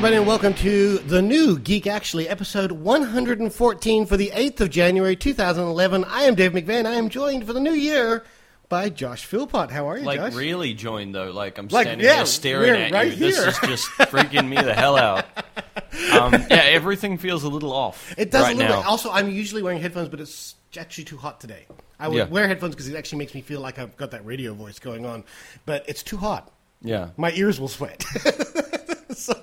everybody, and welcome to the new Geek Actually, episode 114 for the 8th of January 2011. I am Dave McVeigh. I am joined for the new year by Josh Philpott. How are you, Like Josh? really joined though. Like I'm Like, standing yeah, here staring we're at right you. This here. is just freaking me the hell out. Um, yeah, everything feels a little off. It does right a little now. bit. Also, I'm usually wearing headphones, but it's actually too hot today. I would Yeah. wear headphones because it actually makes me feel like I've got that radio voice going on, but it's too hot. Yeah. My ears will sweat. so,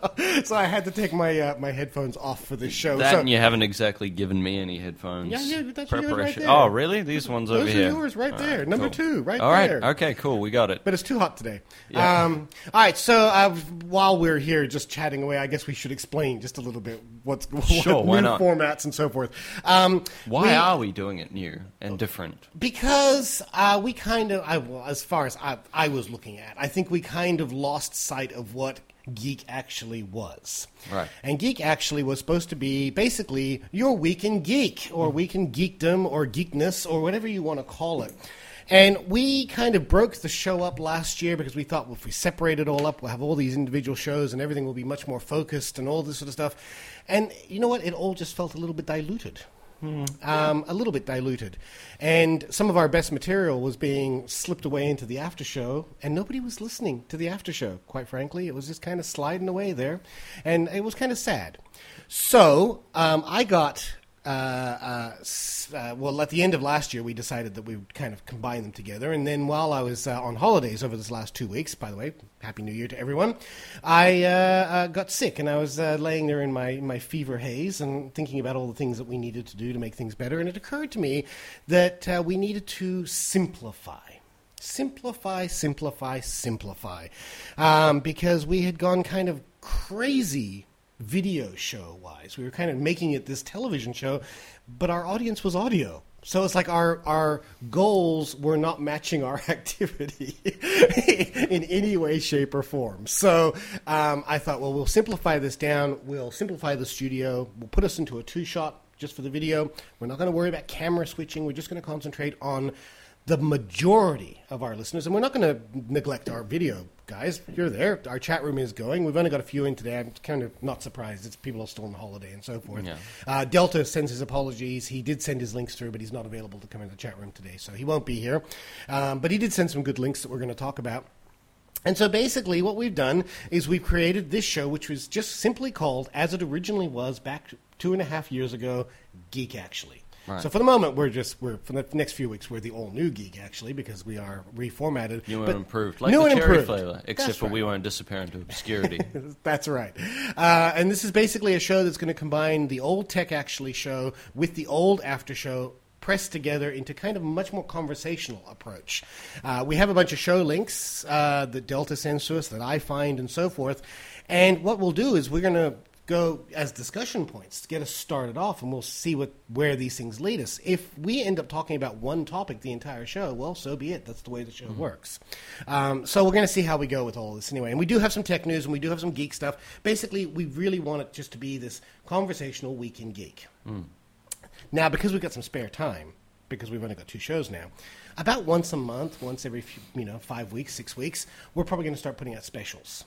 so I had to take my uh, my headphones off for this show. That so, and you haven't exactly given me any headphones. Yeah, yeah, that's yours right there. Oh, really? These ones Those over are yours right All there. Number cool. two, right All right. there. Okay. Cool. We got it. But it's too hot today. Yeah. Um, all right, so uh, while we're here just chatting away, I guess we should explain just a little bit what's Sure, what new not? formats and so forth. Um, Why we- are we doing it new and different? because uh, we kind of, I, well, as far as I, I was looking at, I think we kind of lost sight of what Geek actually was. Right. And Geek actually was supposed to be basically your week in geek, or mm-hmm. week in geekdom, or geekness, or whatever you want to call it. And we kind of broke the show up last year because we thought, well, if we separate it all up, we'll have all these individual shows and everything will be much more focused and all this sort of stuff. And you know what? It all just felt a little bit diluted um, a little bit diluted. And some of our best material was being slipped away into the after show, and nobody was listening to the after show, quite frankly. It was just kind of sliding away there, and it was kind of sad. So um, I got. Uh, uh, uh, well, at the end of last year, we decided that we would kind of combine them together. And then while I was uh, on holidays over this last two weeks, by the way, Happy New Year to everyone, I uh, got sick and I was laying there in my, my fever haze and thinking about all the things that we needed to do to make things better. And it occurred to me that we needed to simplify. Simplify, simplify, simplify. Um, because we had gone kind of crazy video show wise. We were kind of making it this television show, but our audience was audio. So it's like our our goals were not matching our activity in any way, shape, or form. So um, I thought, well, we'll simplify this down. We'll simplify the studio. We'll put us into a two shot just for the video. We're not going to worry about camera switching. We're just going to concentrate on the majority of our listeners, and we're not going to neglect our video guys. You're there. Our chat room is going. We've only got a few in today. I'm kind of not surprised. It's people are still on holiday and so forth. Yeah. Uh, Delta sends his apologies. He did send his links through, but he's not available to come in the chat room today, so he won't be here. Um, but he did send some good links that we're going to talk about. And so basically, what we've done is we've created this show, which was just simply called, as it originally was back two and a half years ago, Geek Actually. Right. So for the moment, we're just we're for the next few weeks we're the all new Geek Actually because we are reformatted, New and improved, like new the and cherry improved. flavor, except That's for right. we won't disappear into obscurity. That's right. Uh, and this is basically a show that's going to combine the old Tech Actually show with the old After Show pressed together into kind of a much more conversational approach. Uh, we have a bunch of show links uh, that Delta sends to us, that I find, and so forth. And what we'll do is we're going to go as discussion points to get us started off, and we'll see what where these things lead us. If we end up talking about one topic the entire show, well, so be it. That's the way the show works. Um, so we're going to see how we go with all this anyway. And we do have some tech news, and we do have some geek stuff. Basically, we really want it just to be this conversational week in geek. Now, because we've got some spare time, because we've only got two shows now, about once a month, once every few, you know five weeks, six weeks, we're probably going to start putting out specials.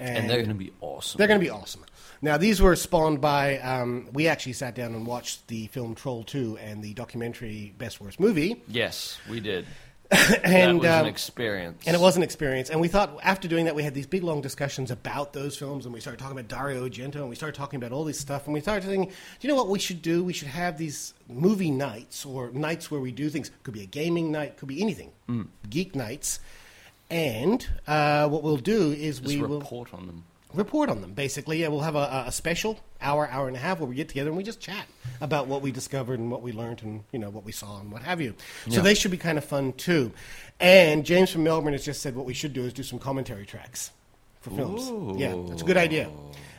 And they're going to be awesome. They're going to be awesome. Now, these were spawned by. Um, we actually sat down and watched the film Troll 2 and the documentary Best Worst Movie. yes, we did. and that was um, an experience. and it was an experience. And we thought after doing that, we had these big long discussions about those films, and we started talking about Dario Argento, and we started talking about all this stuff, and we started thinking, do you know what we should do? We should have these movie nights or nights where we do things. Could be a gaming night, could be anything, geek nights. And uh, what we'll do is Just we will report on them. report on them. Basically, yeah, we'll have a, a special hour, hour and a half where we get together and we just chat about what we discovered and what we learned and you know what we saw and what have you. So Yeah. they should be kind of fun too. And James from Melbourne has just said what we should do is do some commentary tracks for films. Yeah, that's a good idea.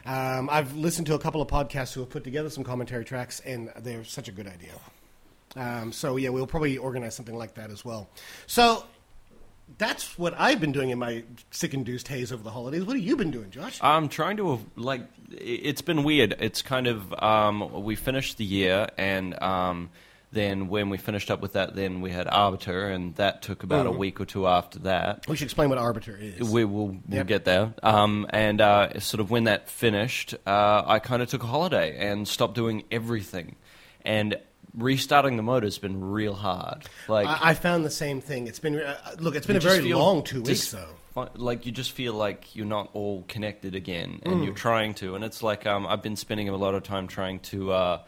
Um, I've listened to a couple of podcasts who have put together some commentary tracks, and they're such a good idea. Um, so yeah, we'll probably organize something like that as well. So that's what I've been doing in my sick-induced haze over the holidays. What have you been doing, Josh? I'm trying to like. It's been weird. It's kind of um, we finished the year and um, Then when we finished up with that, then we had Arbiter, and that took about Mm-hmm. a week or two after that. We should explain what Arbiter is. We will we'll Yep. get there. Um, and uh, sort of when that finished, uh, I kind of took a holiday and stopped doing everything. And restarting the motor has been real hard. Like I, I found the same thing. It's been uh, look. It's been a very long two weeks though. Like you just feel like you're not all connected again, and Mm. you're trying to. And it's like um, I've been spending a lot of time trying to uh,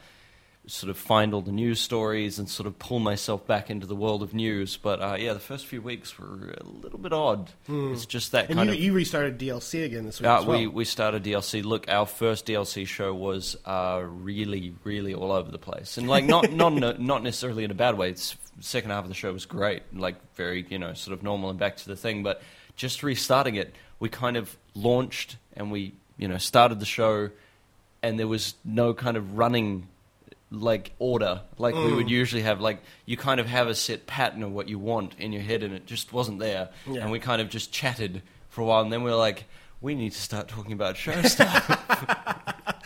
sort of find all the news stories and sort of pull myself back into the world of news. But uh, yeah, the first few weeks were a little bit odd. It's just that. And kind you, of. you restarted DLC again this week. Uh, well. we we started DLC. Look, our first DLC show was uh, really, really all over the place, and like not not a, not necessarily in a bad way. It's second half of the show was great, like very you know sort of normal and back to the thing. But just restarting it, we kind of launched and we you know started the show, and there was no kind of running like order like we Mm. would usually have like you kind of have a set pattern of what you want in your head and it just wasn't there Yeah. and we kind of just chatted for a while and then we were like we need to start talking about show stuff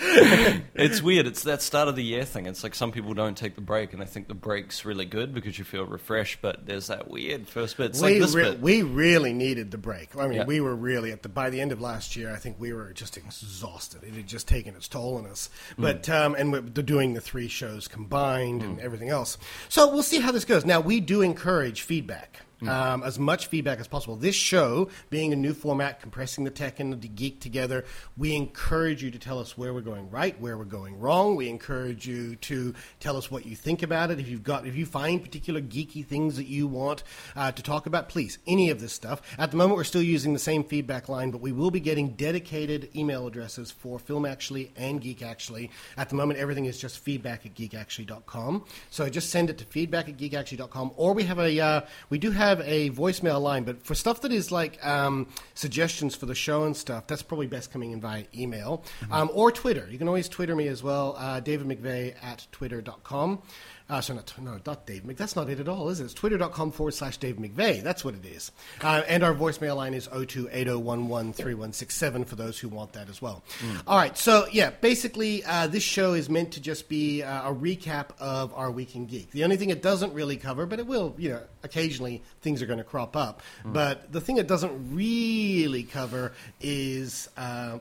it's weird it's that start of the year thing it's like some people don't take the break and they think the break's really good because you feel refreshed but there's that weird first bit it's we, like this re- bit we really needed the break. I mean, Yeah. we were really at the by the end of last year. I think we were just exhausted. It had just taken its toll on us. Hmm. But um, and doing the three shows combined and everything else. So we'll see how this goes. Now we do encourage feedback. Hmm. Um, as much feedback as possible. This show, being a new format, compressing the tech and the geek together, we encourage you to tell us where we're going right, where we're going wrong. We encourage you to tell us what you think about it. If you've got, if you find particular geeky things that you want uh, to talk about, please, any of this stuff. At the moment, we're still using the same feedback line, but we will be getting dedicated email addresses for Film Actually and Geek Actually. At the moment, everything is just feedback at geekactually.com. So just send it to feedback at geekactually.com, or we have a, uh, we do have a voicemail line, but for stuff that is like um, suggestions for the show and stuff, that's probably best coming in via email um, or Twitter. You can always Twitter me as well, uh, David McVeigh at twitter.com. Uh, sorry, not, no, not Dave Mc. That's not it at all, is it? It's twitter.com forward slash Dave McVeigh. That's what it is. Uh, and our voicemail line is 0280113167 for those who want that as well. All right, so yeah, basically, uh, this show is meant to just be uh, a recap of our Week in Geek. The only thing it doesn't really cover, but it will, you know, occasionally things are going to crop up. But the thing it doesn't really cover is uh,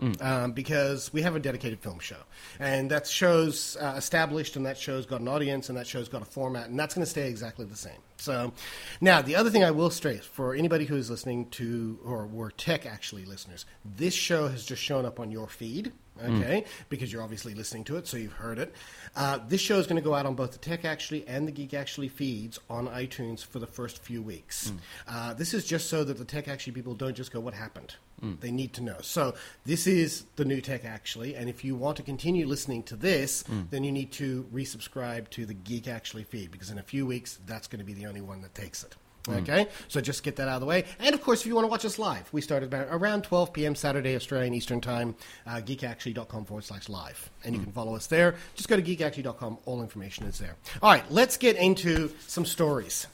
film um, because we have a dedicated film show, and that show's uh, established, and that show's got an audience, and that show's got a format, and that's going to stay exactly the same. So, now the other thing I will stress for anybody who is listening to or were tech actually listeners, this show has just shown up on your feed. Okay, because you're obviously listening to it, so you've heard it. Uh, this show is going to go out on both the Tech Actually and the Geek Actually feeds on iTunes for the first few weeks. Uh, this is just so that the Tech Actually people don't just go, "What happened?" Mm. They need to know. So this is the new tech actually, and if you want to continue listening to this, mm. then you need to resubscribe to the Geek Actually feed because in a few weeks that's going to be the only one that takes it. Mm. Okay, so just get that out of the way. And of course, if you want to watch us live, we start about around 12 p.m. Saturday, Australian Eastern Time, uh, geekactually.com forward slash live. And you can follow us there. Just go to geekactually.com. All information is there. All right, let's get into some stories.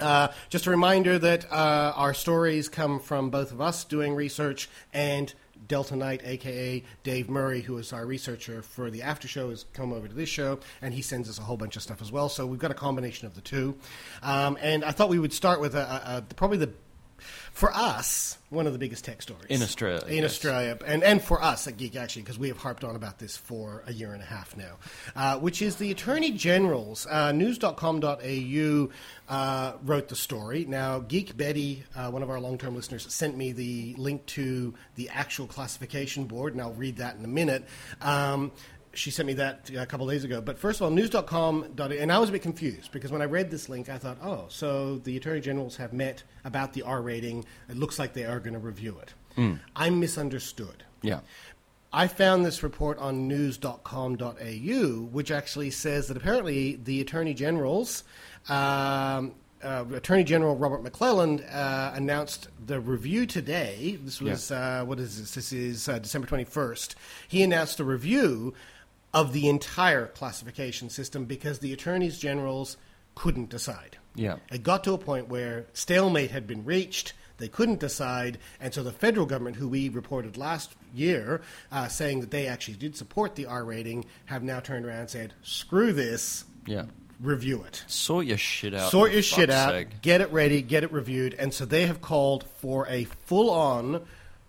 Uh, just a reminder that uh, our stories come from both of us doing research and Delta Knight, aka Dave Murray, who is our researcher for the after show, has come over to this show, and he sends us a whole bunch of stuff as well. So we've got a combination of the two. Um, and I thought we would start with a, a, a, probably the for us, one of the biggest tech stories In Australia, In yes. Australia, and and for us at Geek Actually, because we have harped on about this for a year and a half now, uh, which is the Attorney General's uh, news.com.au uh, wrote the story. Now, Geek Betty, uh, one of our long-term listeners, sent me the link to the actual classification board, and I'll read that in a minute. Um, she sent me that a couple days ago. But first of all, news.com, and I was a bit confused because when I read this link, I thought, oh, so the attorney generals have met about the R rating. It looks like they are going to review it. I misunderstood. Yeah. I found this report on news.com.au, which actually says that apparently the attorney generals. Um, uh, Attorney General Robert McClelland uh, announced the review today. This was uh, what is this? This is uh, December twenty first. He announced a review of the entire classification system because the attorneys generals couldn't decide. Yeah. It got to a point where stalemate had been reached. They couldn't decide, and so the federal government, who we reported last year, uh, saying that they actually did support the R rating, have now turned around and said, "Screw this, Yeah. review it." Sort your shit out. sort your shit out, sake. get it ready, get it reviewed, and so they have called for a full-on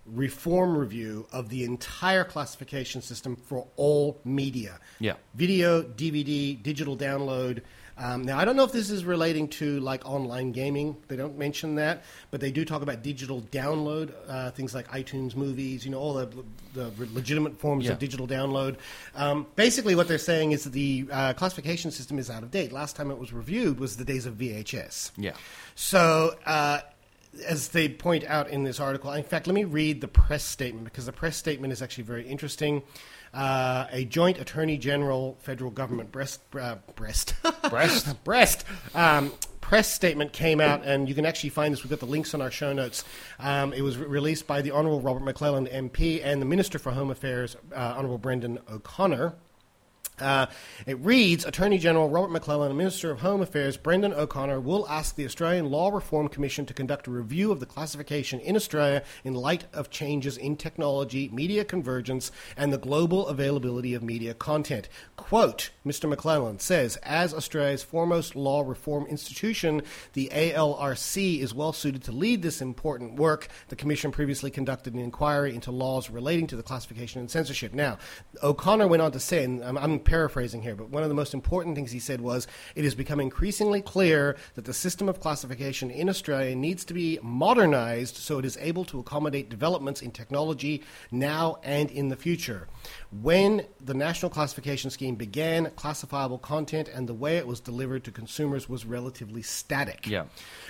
reform review of the entire classification system for all media. Yeah. video, DVD, digital download. Um, now, I don't know if this is relating to like online gaming. They don't mention that, but they do talk about digital download, uh, things like iTunes movies, you know, all the, the legitimate forms Yeah. of digital download. Um, basically, what they're saying is that the uh, classification system is out of date. Last time it was reviewed was the days of VHS. Yeah. So, uh, as they point out in this article, in fact, let me read the press statement because the press statement is actually very interesting. Uh, a joint attorney general, federal government breast, uh, breast, Breast? breast. Um, press statement came out, and you can actually find this. We've got the links on our show notes. Um, it was re- released by the Honourable Robert McClelland MP and the Minister for Home Affairs, uh, Honourable Brendan O'Connor. Uh, it reads Attorney General Robert McClelland and Minister of Home Affairs Brendan O'Connor will ask the Australian Law Reform Commission to conduct a review of the classification in Australia in light of changes in technology, media convergence, and the global availability of media content. Quote Mr. McClelland says, As Australia's foremost law reform institution, the ALRC is well suited to lead this important work. The Commission previously conducted an inquiry into laws relating to the classification and censorship. Now, O'Connor went on to say, and I'm, I'm paraphrasing here, but one of the most important things he said was it has become increasingly clear that the system of classification in Australia needs to be modernized so it is able to accommodate developments in technology now and in the future. When the national classification scheme began, classifiable content and the way it was delivered to consumers was relatively static. Yeah.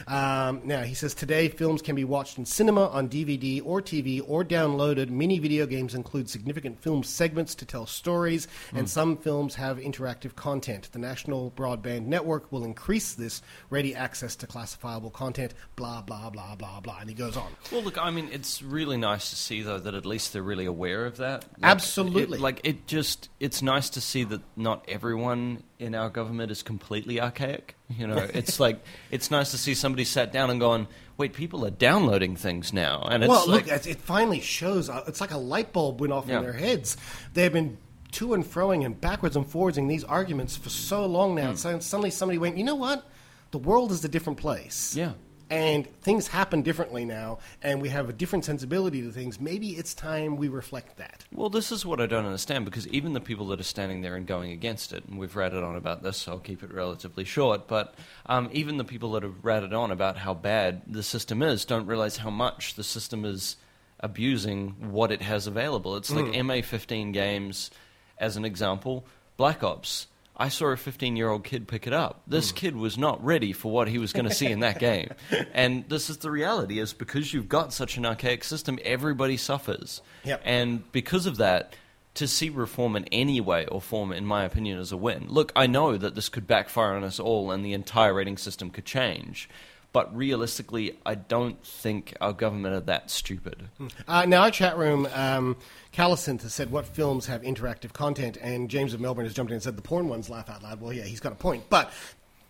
Um, now, he says today films can be watched in cinema, on DVD or TV, or downloaded. Many video games include significant film segments to tell stories, and some films have interactive content. The National Broadband Network will increase this ready access to classifiable content, blah, blah, blah, blah, blah. And he goes on. Well, look, I mean, it's really nice to see though that at least they're really aware of that. Like, Absolutely. it- like it just, it's nice to see that not everyone in our government is completely archaic. You know, it's like it's nice to see somebody sat down and gone, "Wait, people are downloading things now," and it's well, like, look, it it finally shows. uh, It's like a light bulb went off Yeah. in their heads. They've been to and froing and backwards and forwards in these arguments for so long Hmm. now. So suddenly somebody went, you know what? The world is a different place. Yeah. And things happen differently now, and we have a different sensibility to things. Maybe it's time we reflect that. Well, this is what I don't understand because even the people that are standing there and going against it, and we've ratted on about this, so I'll keep it relatively short, but um, even the people that have ratted on about how bad the system is don't realize how much the system is abusing what it has available. It's like MA15 games, as an example, Black Ops. I saw a 15 year old kid pick it up. This hmm. kid was not ready for what he was going to see in that game. And this is the reality is because you've got such an archaic system, everybody suffers. Yep. And because of that, to see reform in any way or form, in my opinion, is a win. Look, I know that this could backfire on us all and the entire rating system could change. But realistically, I don't think our government are that stupid. Uh, now, our chat room, um, Callison has said, What films have interactive content? And James of Melbourne has jumped in and said, The porn ones laugh out loud. Well, yeah, he's got a point. But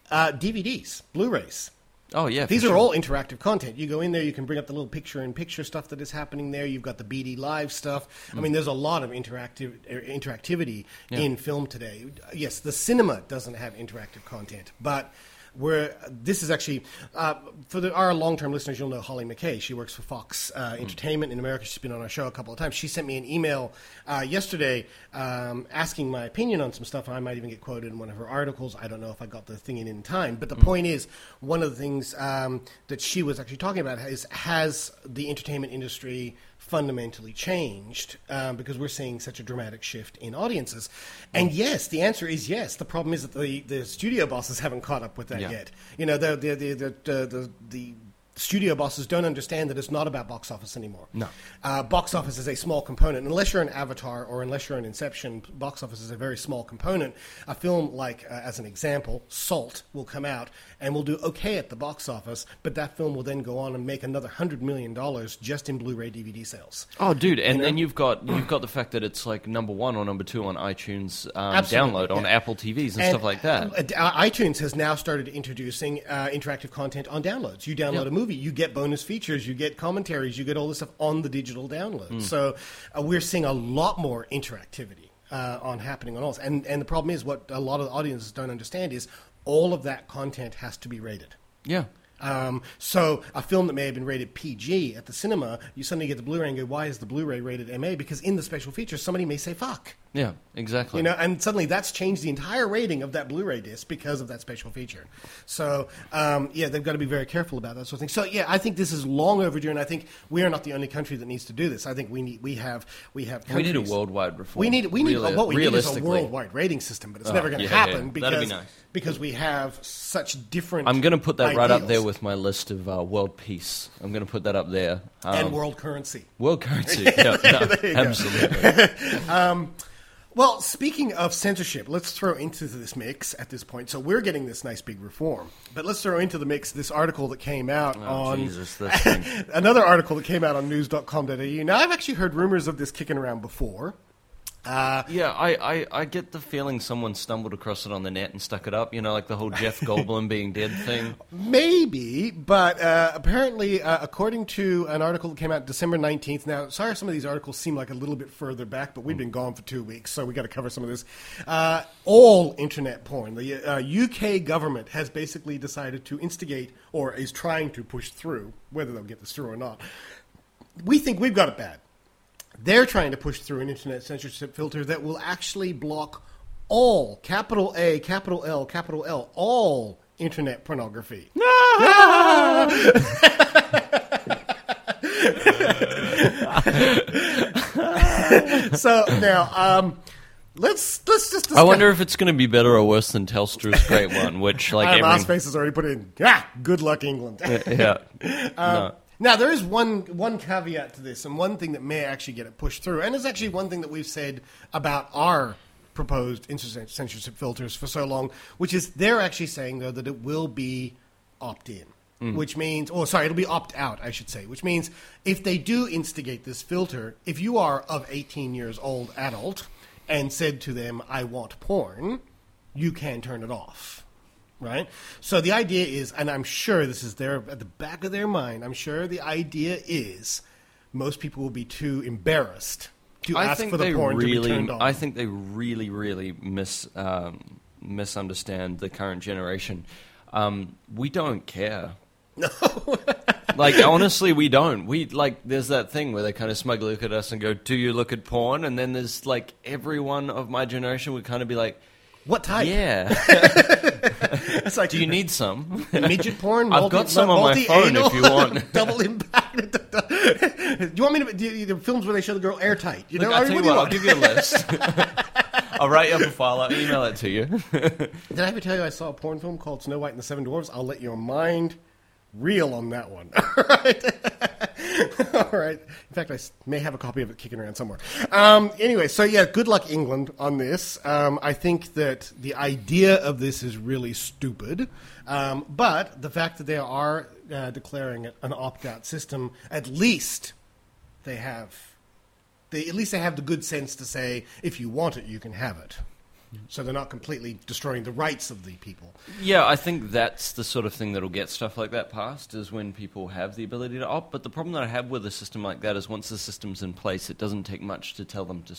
uh, DVDs, Blu rays, Oh, yeah. These are sure. all interactive content. You go in there, you can bring up the little picture-in-picture stuff that is happening there. You've got the BD Live stuff. I mean, there's a lot of interactive er, interactivity Yeah. in film today. Yes, the cinema doesn't have interactive content, but where this is actually uh, for the, our long-term listeners, you'll know Holly McKay. She works for Fox uh, Entertainment in America. She's been on our show a couple of times. She sent me an email uh, yesterday um, asking my opinion on some stuff. I might even get quoted in one of her articles. I don't know if I got the thing in in time, but the point is, one of the things um, that she was actually talking about is has the entertainment industry fundamentally changed um, because we're seeing such a dramatic shift in audiences. And yes, the answer is yes. The problem is that the, the studio bosses haven't caught up with that Yeah. yet. You know, the the the the, the, the, the studio bosses don't understand that it's not about box office anymore. No. Uh, box office is a small component. Unless you're an Avatar or unless you're an Inception, box office is a very small component. A film like, uh, as an example, Salt will come out and will do okay at the box office, but that film will then go on and make another hundred million dollars just in Blu-ray DVD sales. Oh, dude, and know? then you've got you've got the fact that it's like number one or number two on iTunes um, download on yeah. Apple TVs and, stuff like that. uh, iTunes has now started introducing uh, interactive content on downloads. You download Yeah. a movie movie, you get bonus features, you get commentaries, you get all this stuff on the digital download. So uh, we're seeing a lot more interactivity uh, on happening on all. this. And and the problem is what a lot of the audiences don't understand is all of that content has to be rated. Yeah. Um, so a film that may have been rated PG at the cinema, you suddenly get the Blu-ray and go, "Why is the Blu-ray rated MA?" Because in the special features, somebody may say "fuck," Yeah. Exactly. you know, and suddenly that's changed the entire rating of that Blu-ray disc because of that special feature. So um, yeah, they've got to be very careful about that sort of thing. So yeah, I think this is long overdue, and I think we are not the only country that needs to do this. I think we need we have we have we need a worldwide reform. we need we need what we need is a worldwide rating system, but it's Oh, never going to yeah, happen yeah. because That'd be nice. Because we have such different. I'm going to put that right up there with my list of uh, world peace. I'm going to put that up there. Um, and world currency. world currency. Yeah, no, There you go. absolutely. Well, speaking of censorship, let's throw into this mix at this point. So we're getting this nice big reform, but let's throw into the mix this article that came out Oh, on Jesus, this another article that came out on news.com.au. Now, I've actually heard rumors of this kicking around before. Uh, Yeah, I, I, I get the feeling someone stumbled across it on the net and stuck it up. You know, like the whole Jeff Goldblum being dead thing. Maybe, but uh, apparently, uh, according to an article that came out December 19th. Now, sorry, some of these articles seem like a little bit further back, but we've been gone for two weeks, so we got to cover some of this. Uh, all internet porn. The uh, UK government has basically decided to instigate, or is trying to push through, whether they'll get this through or not. We think we've got it bad. They're trying to push through an internet censorship filter that will actually block all capital A, capital L, capital L, all internet pornography. so now, um, let's let's just. Discuss. I wonder if it's going to be better or worse than Telstra's Great One, which like Uh, every Last Face has already put in. Ah, good luck, England. yeah. no. Now there is one one caveat to this, and one thing that may actually get it pushed through, and it's actually one thing that we've said about our proposed internet censorship filters for so long, which is they're actually saying though that it will be opt in. Hmm. Which means, or sorry, it'll be opt out, I should say. Which means, if they do instigate this filter, if you are of 18 years old adult and said to them, "I want porn," you can turn it off right? So the idea is, and I'm sure this is there at the back of their mind. I'm sure the idea is most people will be too embarrassed to I ask think for the they porn to be really, turned on. I think they really, really mis um, misunderstand the current generation. Um, we don't care. No. like honestly, we don't. We like there's that thing where they kind of smugly look at us and go, "Do you look at porn?" And then there's like everyone of my generation would kind of be like, what type? "Yeah, It's like do you need some?" midget porn? I've got some on my phone if you want. double impact. do you want me to? Do you, the films where they show the girl airtight? You Look, know, I'll I mean, you what do I'll give you a list. I'll write you up a file. I'll email it to you. Did I ever tell you I saw a porn film called Snow White and the Seven Dwarfs? I'll let your mind reel on that one. All right. All right. In fact, I may have a copy of it kicking around somewhere. Um, anyway, so yeah, good luck, England, on this. Um, I think that the idea of this is really stupid. Um, but the fact that they are uh, declaring an opt out system, at least they have. They, at least they have the good sense to say, if you want it, you can have it. So they're not completely destroying the rights of the people. Yeah, I think that's the sort of thing that'll get stuff like that passed is when people have the ability to opt. But the problem that I have with a system like that is once the system's in place, it doesn't take much to tell them to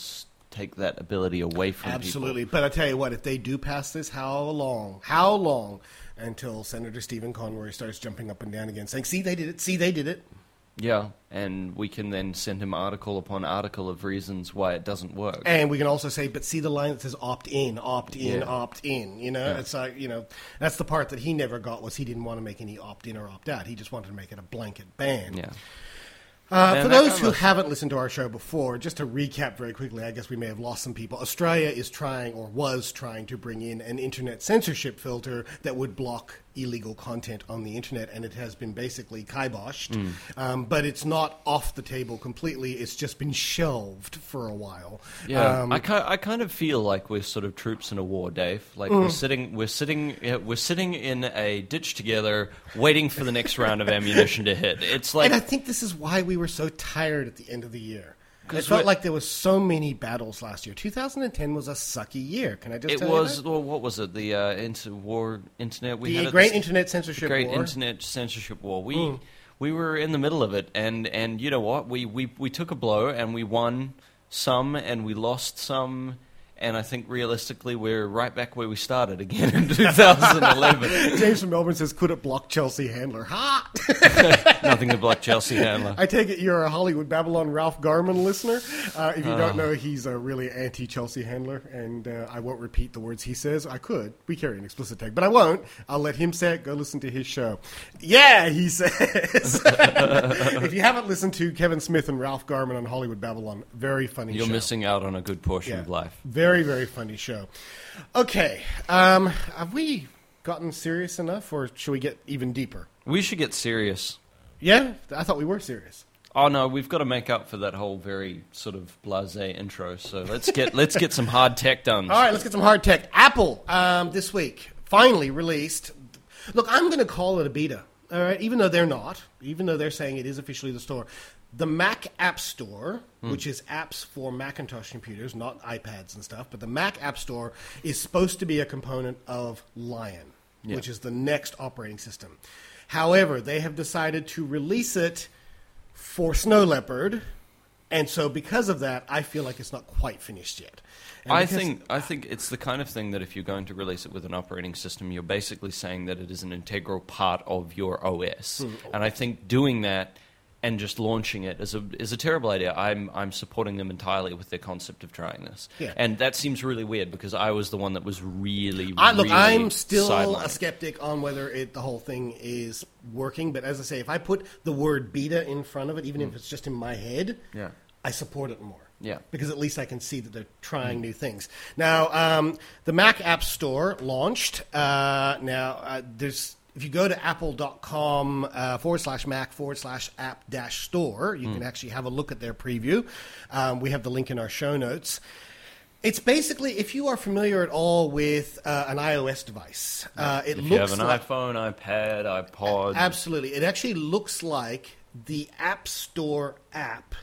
take that ability away from people. Absolutely. But I tell you what, if they do pass this, how long? How long until Senator Stephen Conroy starts jumping up and down again, saying, "See, they did it. See, they did it." Yeah, and we can then send him article upon article of reasons why it doesn't work. And we can also say, but see the line that says opt in, opt in, Yeah. opt in. You know, Yeah. it's like you know, that's the part that he never got was he didn't want to make any opt in or opt out. He just wanted to make it a blanket ban. yeah. Uh, for those who haven't listened to our show before, just to recap very quickly, I guess we may have lost some people. Australia is trying, or was trying, to bring in an internet censorship filter that would block illegal content on the internet, and it has been basically kiboshed. Hmm. Um, but it's not off the table completely, it's just been shelved for a while. Yeah, Um, I, I kind of feel like we're sort of troops in a war, Dave. Like Mm. we're sitting, we're sitting, we're sitting in a ditch together, waiting for the next round of ammunition to hit. It's like and I think this is why we were so tired at the end of the year. It felt like there was so many battles last year. 2010 was a sucky year. Can I just it tell was. Well, what was it? The uh, war internet we the had. at great internet censorship great war. internet censorship war. We we were in the middle of it, and and you know what? We we we took a blow and we won some, and we lost some. And I think realistically, we're right back where we started again in 2011. James from Melbourne says, "Could it block Chelsea Handler?" Ha! Nothing to block Chelsea Handler. I take it you're a Hollywood Babylon Ralph Garman listener. Uh, if you don't know, he's a really anti-Chelsea handler, and uh, I won't repeat the words he says. I could. We carry an explicit tag, but I won't. I'll let him say it. Go listen to his show. Yeah, he says. if you haven't listened to Kevin Smith and Ralph Garman on Hollywood Babylon, very funny. You're show. missing out on a good portion Yeah. of life. Very, very very funny show. Okay, um, have we gotten serious enough, or should we get even deeper? We should get serious. Yeah, I thought we were serious. Oh no, we've got to make up for that whole very sort of blasé intro. So let's get let's get some hard tech done. All right, let's get some hard tech. Apple um, this week finally released. Look, I'm going to call it a beta. All right, even though they're not, even though they're saying it is officially the store. The Mac App Store, which is apps for Macintosh computers, not iPads and stuff, but the Mac App Store is supposed to be a component of Lion, which is the next operating system. However, they have decided to release it for Snow Leopard, and so because of that, I feel like it's not quite finished yet. And I think I think it's the kind of thing that if you're going to release it with an operating system, you're basically saying that it is an integral part of your OS. Hmm. And I think doing that and just launching it is a is a terrible idea. I'm I'm supporting them entirely with their concept of trying this. Yeah. And that seems really weird because I was the one that was really I, look, really I'm still sidelined. a skeptic on whether it, the whole thing is working. But as I say, if I put the word beta in front of it, even if it's just in my head. Yeah. I support it more. Yeah. Because at least I can see that they're trying new things. Now, um, the Mac App Store launched. Uh, now, uh, there's if you go to apple.com uh, forward slash Mac forward slash app dash store, you can actually have a look at their preview. Um, we have the link in our show notes. It's basically if you are familiar at all with uh, an iOS device, uh, it if looks you have an like iPhone, iPad, iPod, absolutely. It actually looks like the App Store app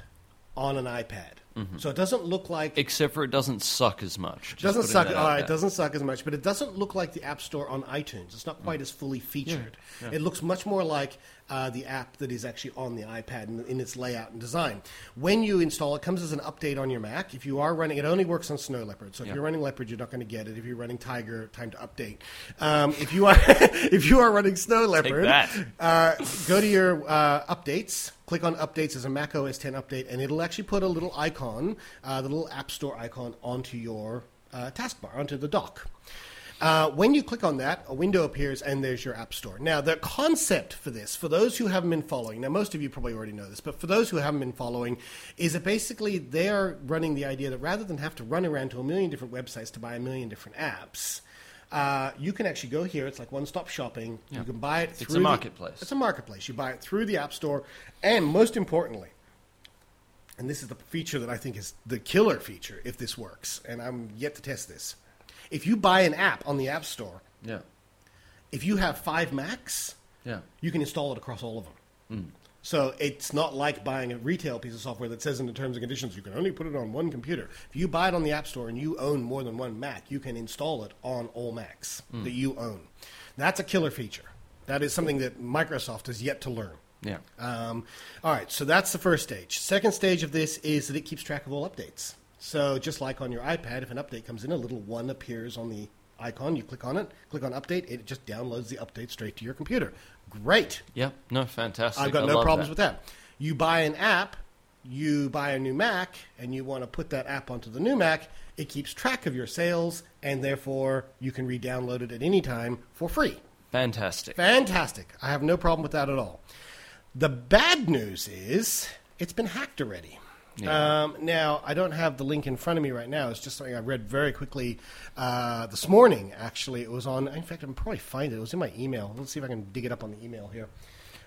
on an iPad. Mm-hmm. So it doesn't look like except for it doesn't suck as much. Just doesn't suck. All right, there. doesn't suck as much, but it doesn't look like the App Store on iTunes. It's not quite mm. as fully featured. It looks much more like uh, the app that is actually on the iPad in, in its layout and design. When you install it, comes as an update on your Mac. If you are running, it only works on Snow Leopard. So if Yeah. you're running Leopard, you're not going to get it. If you're running Tiger, time to update. Um, if you are if you are running Snow Leopard, uh, go to your uh, updates. Click on updates as a Mac OS 10 update, and it'll actually put a little icon, uh, the little App Store icon, onto your uh, taskbar, onto the dock. Uh, when you click on that, a window appears and there's your App Store. Now, the concept for this, for those who haven't been following, now most of you probably already know this, but for those who haven't been following, is that basically they're running the idea that rather than have to run around to a million different websites to buy a million different apps, uh, you can actually go here. It's like one-stop shopping. You can buy it It's a through the- marketplace. it's a marketplace. You buy it through the App Store, and most importantly, and this is the feature that I think is the killer feature if this works, and I'm yet to test this. If you buy an app on the App Store, Yeah. if you have five Macs, Yeah. you can install it across all of them. So it's not like buying a retail piece of software that says in the terms and conditions you can only put it on one computer. If you buy it on the App Store and you own more than one Mac, you can install it on all Macs that you own. That's a killer feature. That is something that Microsoft has yet to learn. Yeah. Um, all right, so that's the first stage. Second stage of this is that it keeps track of all updates. So just like on your iPad, if an update comes in, a little one appears on the icon. You click on it, click on update, it just downloads the update straight to your computer. Great. Yeah. No, fantastic. I've got I no problems that. with that. You buy an app, you buy a new Mac, and you want to put that app onto the new Mac, it keeps track of your sales, and therefore you can re download it at any time for free. Fantastic. Fantastic. I have no problem with that at all. The bad news is it's been hacked already. Yeah. Um, now, I don't have the link in front of me right now. It's just something I read very quickly uh, this morning, actually. It was on, in fact, I can probably find it. It was in my email. Let's see if I can dig it up on the email here.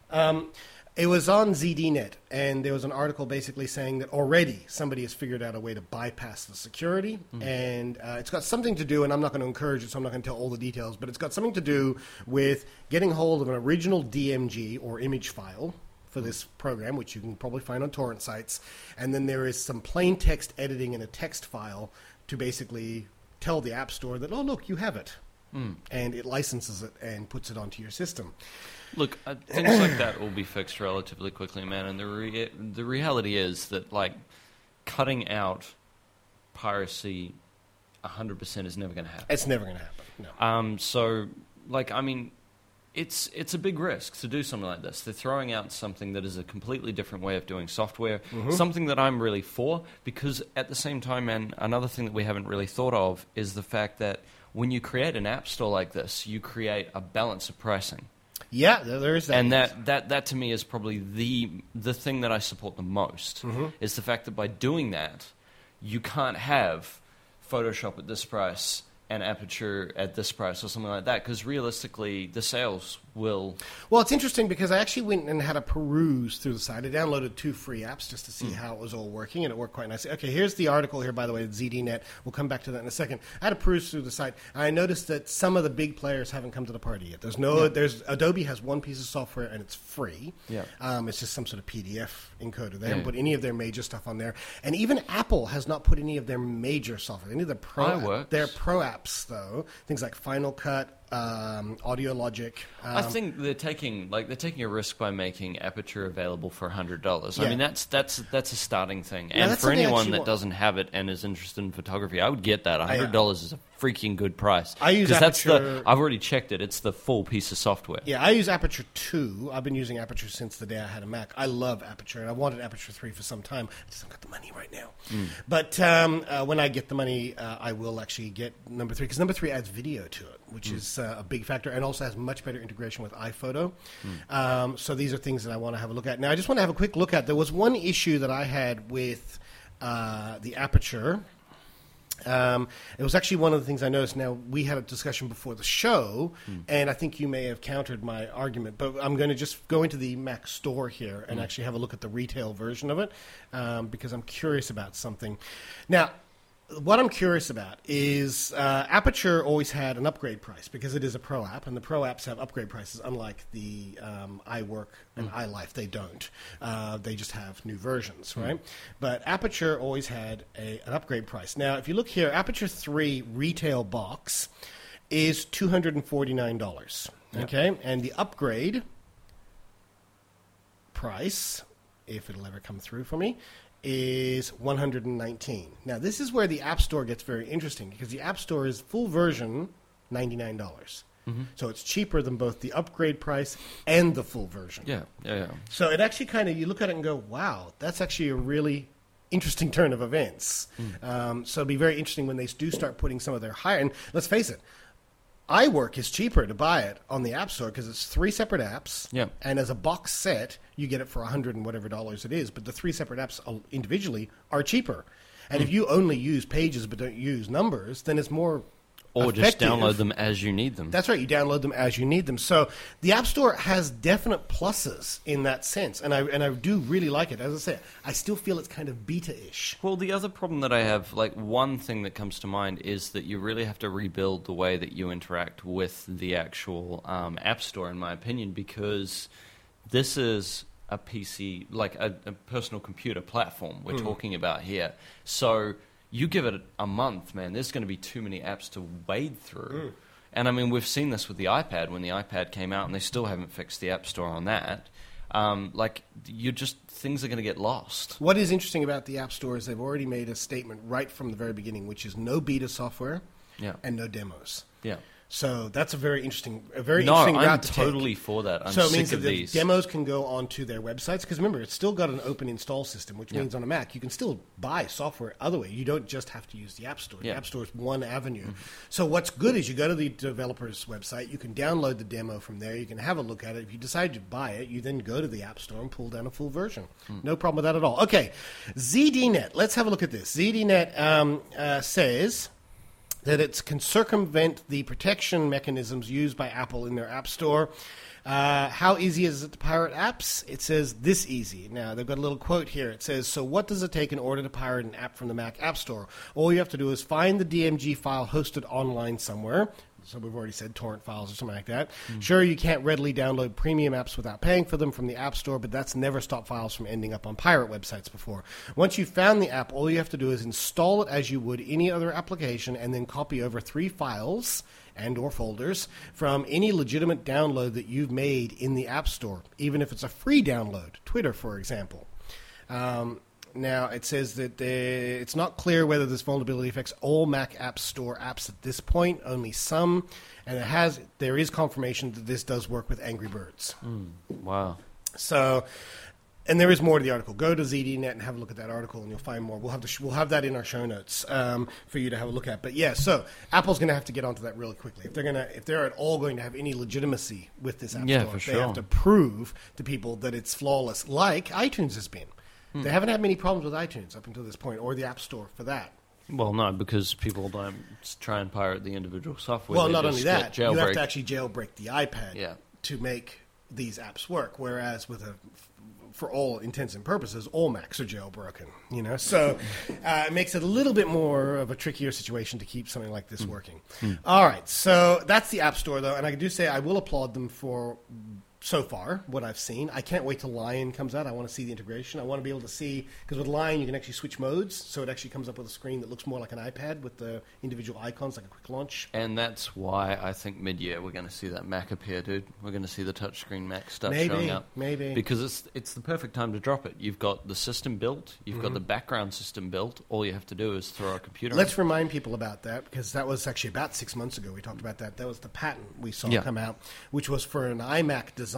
Um, it was on ZDNet, and there was an article basically saying that already somebody has figured out a way to bypass the security, and uh, it's got something to do. And I'm not going to encourage it, so I'm not going to tell all the details. But it's got something to do with getting hold of an original DMG or image file for this program, which you can probably find on torrent sites, and then there is some plain text editing in a text file to basically tell the App Store that, oh look, you have it. and it licenses it and puts it onto your system. Look, uh, things like that will be fixed relatively quickly, man. And the rea- the reality is that like cutting out piracy, hundred percent is never going to happen. It's never going to happen. No. Um, so, like, I mean, it's it's a big risk to do something like this. They're throwing out something that is a completely different way of doing software, something that I'm really for. Because at the same time, man, another thing that we haven't really thought of is the fact that when you create an app store like this, you create a balance of pricing. Yeah, there there is that. and that, that, that to me is probably the the thing that I support the most Mm-hmm. is the fact that by doing that, you can't have Photoshop at this price and Aperture at this price or something like that because realistically, the sales will. Well, it's interesting because I actually went and had a peruse through the site. I downloaded two free apps just to see how it was all working, and it worked quite nicely. Okay, here's the article here, by the way, at ZDNet. We'll come back to that in a second. I had a peruse through the site, and I noticed that some of the big players haven't come to the party yet. There's no, there's Adobe has one piece of software, and it's free. Yeah. Um, it's just some sort of PDF encoder. They Yeah. haven't put any of their major stuff on there, and even Apple has not put any of their major software. Any of the pro, iWorks. their pro apps though, things like Final Cut, um, Audio Logic. Um, I think they're taking like they're taking a risk by making Aperture available for hundred dollars. I mean that's that's that's a starting thing, and for anyone that want. doesn't have it and is interested in photography, I would get that. yeah. hundred dollars is a freaking good price. I use 'Cause that's the Aperture- I've already checked it. It's the full piece of software. Yeah, I use Aperture 2. I've been using Aperture since the day I had a Mac. I love Aperture, and I wanted Aperture 3 for some time. I just haven't got the money right now. But um, uh, when I get the money, uh, I will actually get number 3, because number 3 adds video to it, which is uh, a big factor, and also has much better integration with iPhoto. Um, so these are things that I want to have a look at. Now, I just want to have a quick look at. There was one issue that I had with uh, the Aperture. Um, it was actually one of the things I noticed. Now we had a discussion before the show, and I think you may have countered my argument. But I'm going to just go into the Mac Store here and actually have a look at the retail version of it um, because I'm curious about something. Now, what I'm curious about is uh, Aperture always had an upgrade price because it is a pro app, and the pro apps have upgrade prices, unlike the um, iWork and iLife. They don't. Uh, they just have new versions, right? But Aperture always had a, an upgrade price. Now, if you look here, Aperture 3 retail box is $249. Okay? And the upgrade price, if it'll ever come through for me, is 119. Now, this is where the App Store gets very interesting because the App Store is full version $99. dollars So it's cheaper than both the upgrade price and the full version. Yeah, yeah, yeah. So it actually kind of you look at it and go, "Wow, that's actually a really interesting turn of events." Um, so it'll be very interesting when they do start putting some of their higher. And let's face it, iWork is cheaper to buy it on the App Store because it's three separate apps. Yeah. And as a box set, you get it for a hundred and whatever dollars it is. But the three separate apps uh, individually are cheaper. And if you only use pages but don't use numbers, then it's more. Or just download them as you need them. That's right. You download them as you need them. So the App Store has definite pluses in that sense, and I and I do really like it. As I say, I still feel it's kind of beta-ish. Well, the other problem that I have, like one thing that comes to mind, is that you really have to rebuild the way that you interact with the actual um, App Store, in my opinion, because this is a PC, like a, a personal computer platform we're talking about here. So you give it a month, man, there's going to be too many apps to wade through. And I mean, we've seen this with the iPad when the iPad came out, and they still haven't fixed the App Store on that. Um, like, you just things are going to get lost. What is interesting about the App Store is they've already made a statement right from the very beginning, which is no beta software Yeah. and no demos. Yeah. So that's a very interesting, a very No, interesting I'm route to take. totally for that. I'm so it sick means that the these. demos can go onto their websites because remember, it's still got an open install system, which Yeah. means on a Mac you can still buy software other way. You don't just have to use the App Store. Yeah. Mm-hmm. The App Store is one avenue. So what's good is you go to the developer's website, you can download the demo from there, you can have a look at it. If you decide to buy it, you then go to the App Store and pull down a full version. Hmm. No problem with that at all. Okay, ZDNet. Let's have a look at this. ZDNet um, uh, says that it can circumvent the protection mechanisms used by Apple in their App Store. Uh, how easy is it to pirate apps? It says this easy. Now, they've got a little quote here. It says, So, what does it take in order to pirate an app from the Mac App Store? All you have to do is find the DMG file hosted online somewhere. So we've already said torrent files or something like that. Sure, you can't readily download premium apps without paying for them from the App Store, but that's never stopped files from ending up on pirate websites before. Once you've found the app, all you have to do is install it as you would any other application and then copy over three files and or folders from any legitimate download that you've made in the App Store, even if it's a free download, Twitter, for example. Um, now, it says that uh, it's not clear whether this vulnerability affects all Mac App Store apps at this point, only some, and it has there is confirmation that this does work with Angry Birds. Wow. So, and there is more to the article. Go to ZDNet and have a look at that article, and you'll find more. We'll have the sh- we'll have that in our show notes um, for you to have a look at. But yeah, so Apple's going to have to get onto that really quickly if they're going to if they're at all going to have any legitimacy with this app Yeah, store. for They have to prove to people that it's flawless, like iTunes has been. Hmm. They haven't had many problems with iTunes up until this point, or the App Store for that. Well, no, because people don't try and pirate the individual software. well, they not only that, you have to actually jailbreak the iPad Yeah. to make these apps work. Whereas with a, for all intents and purposes, all Macs are jailbroken. You know, so uh, it makes it a little bit more of a trickier situation to keep something like this working. All right, so that's the App Store, though, and I do say I will applaud them for. So far, what I've seen, I can't wait till Lion comes out. I want to see the integration. I want to be able to see because with Lion you can actually switch modes, so it actually comes up with a screen that looks more like an iPad with the individual icons, like a quick launch. And that's why I think mid-year we're going to see that Mac appear, dude. We're going to see the touchscreen Mac start Maybe, showing up. maybe. Because it's it's the perfect time to drop it. You've got the system built. You've Mm-hmm. got the background system built. All you have to do is throw a computer. Let's remind people about that because that was actually about six months ago. We talked about that. That was the patent we saw Yeah. come out, which was for an iMac design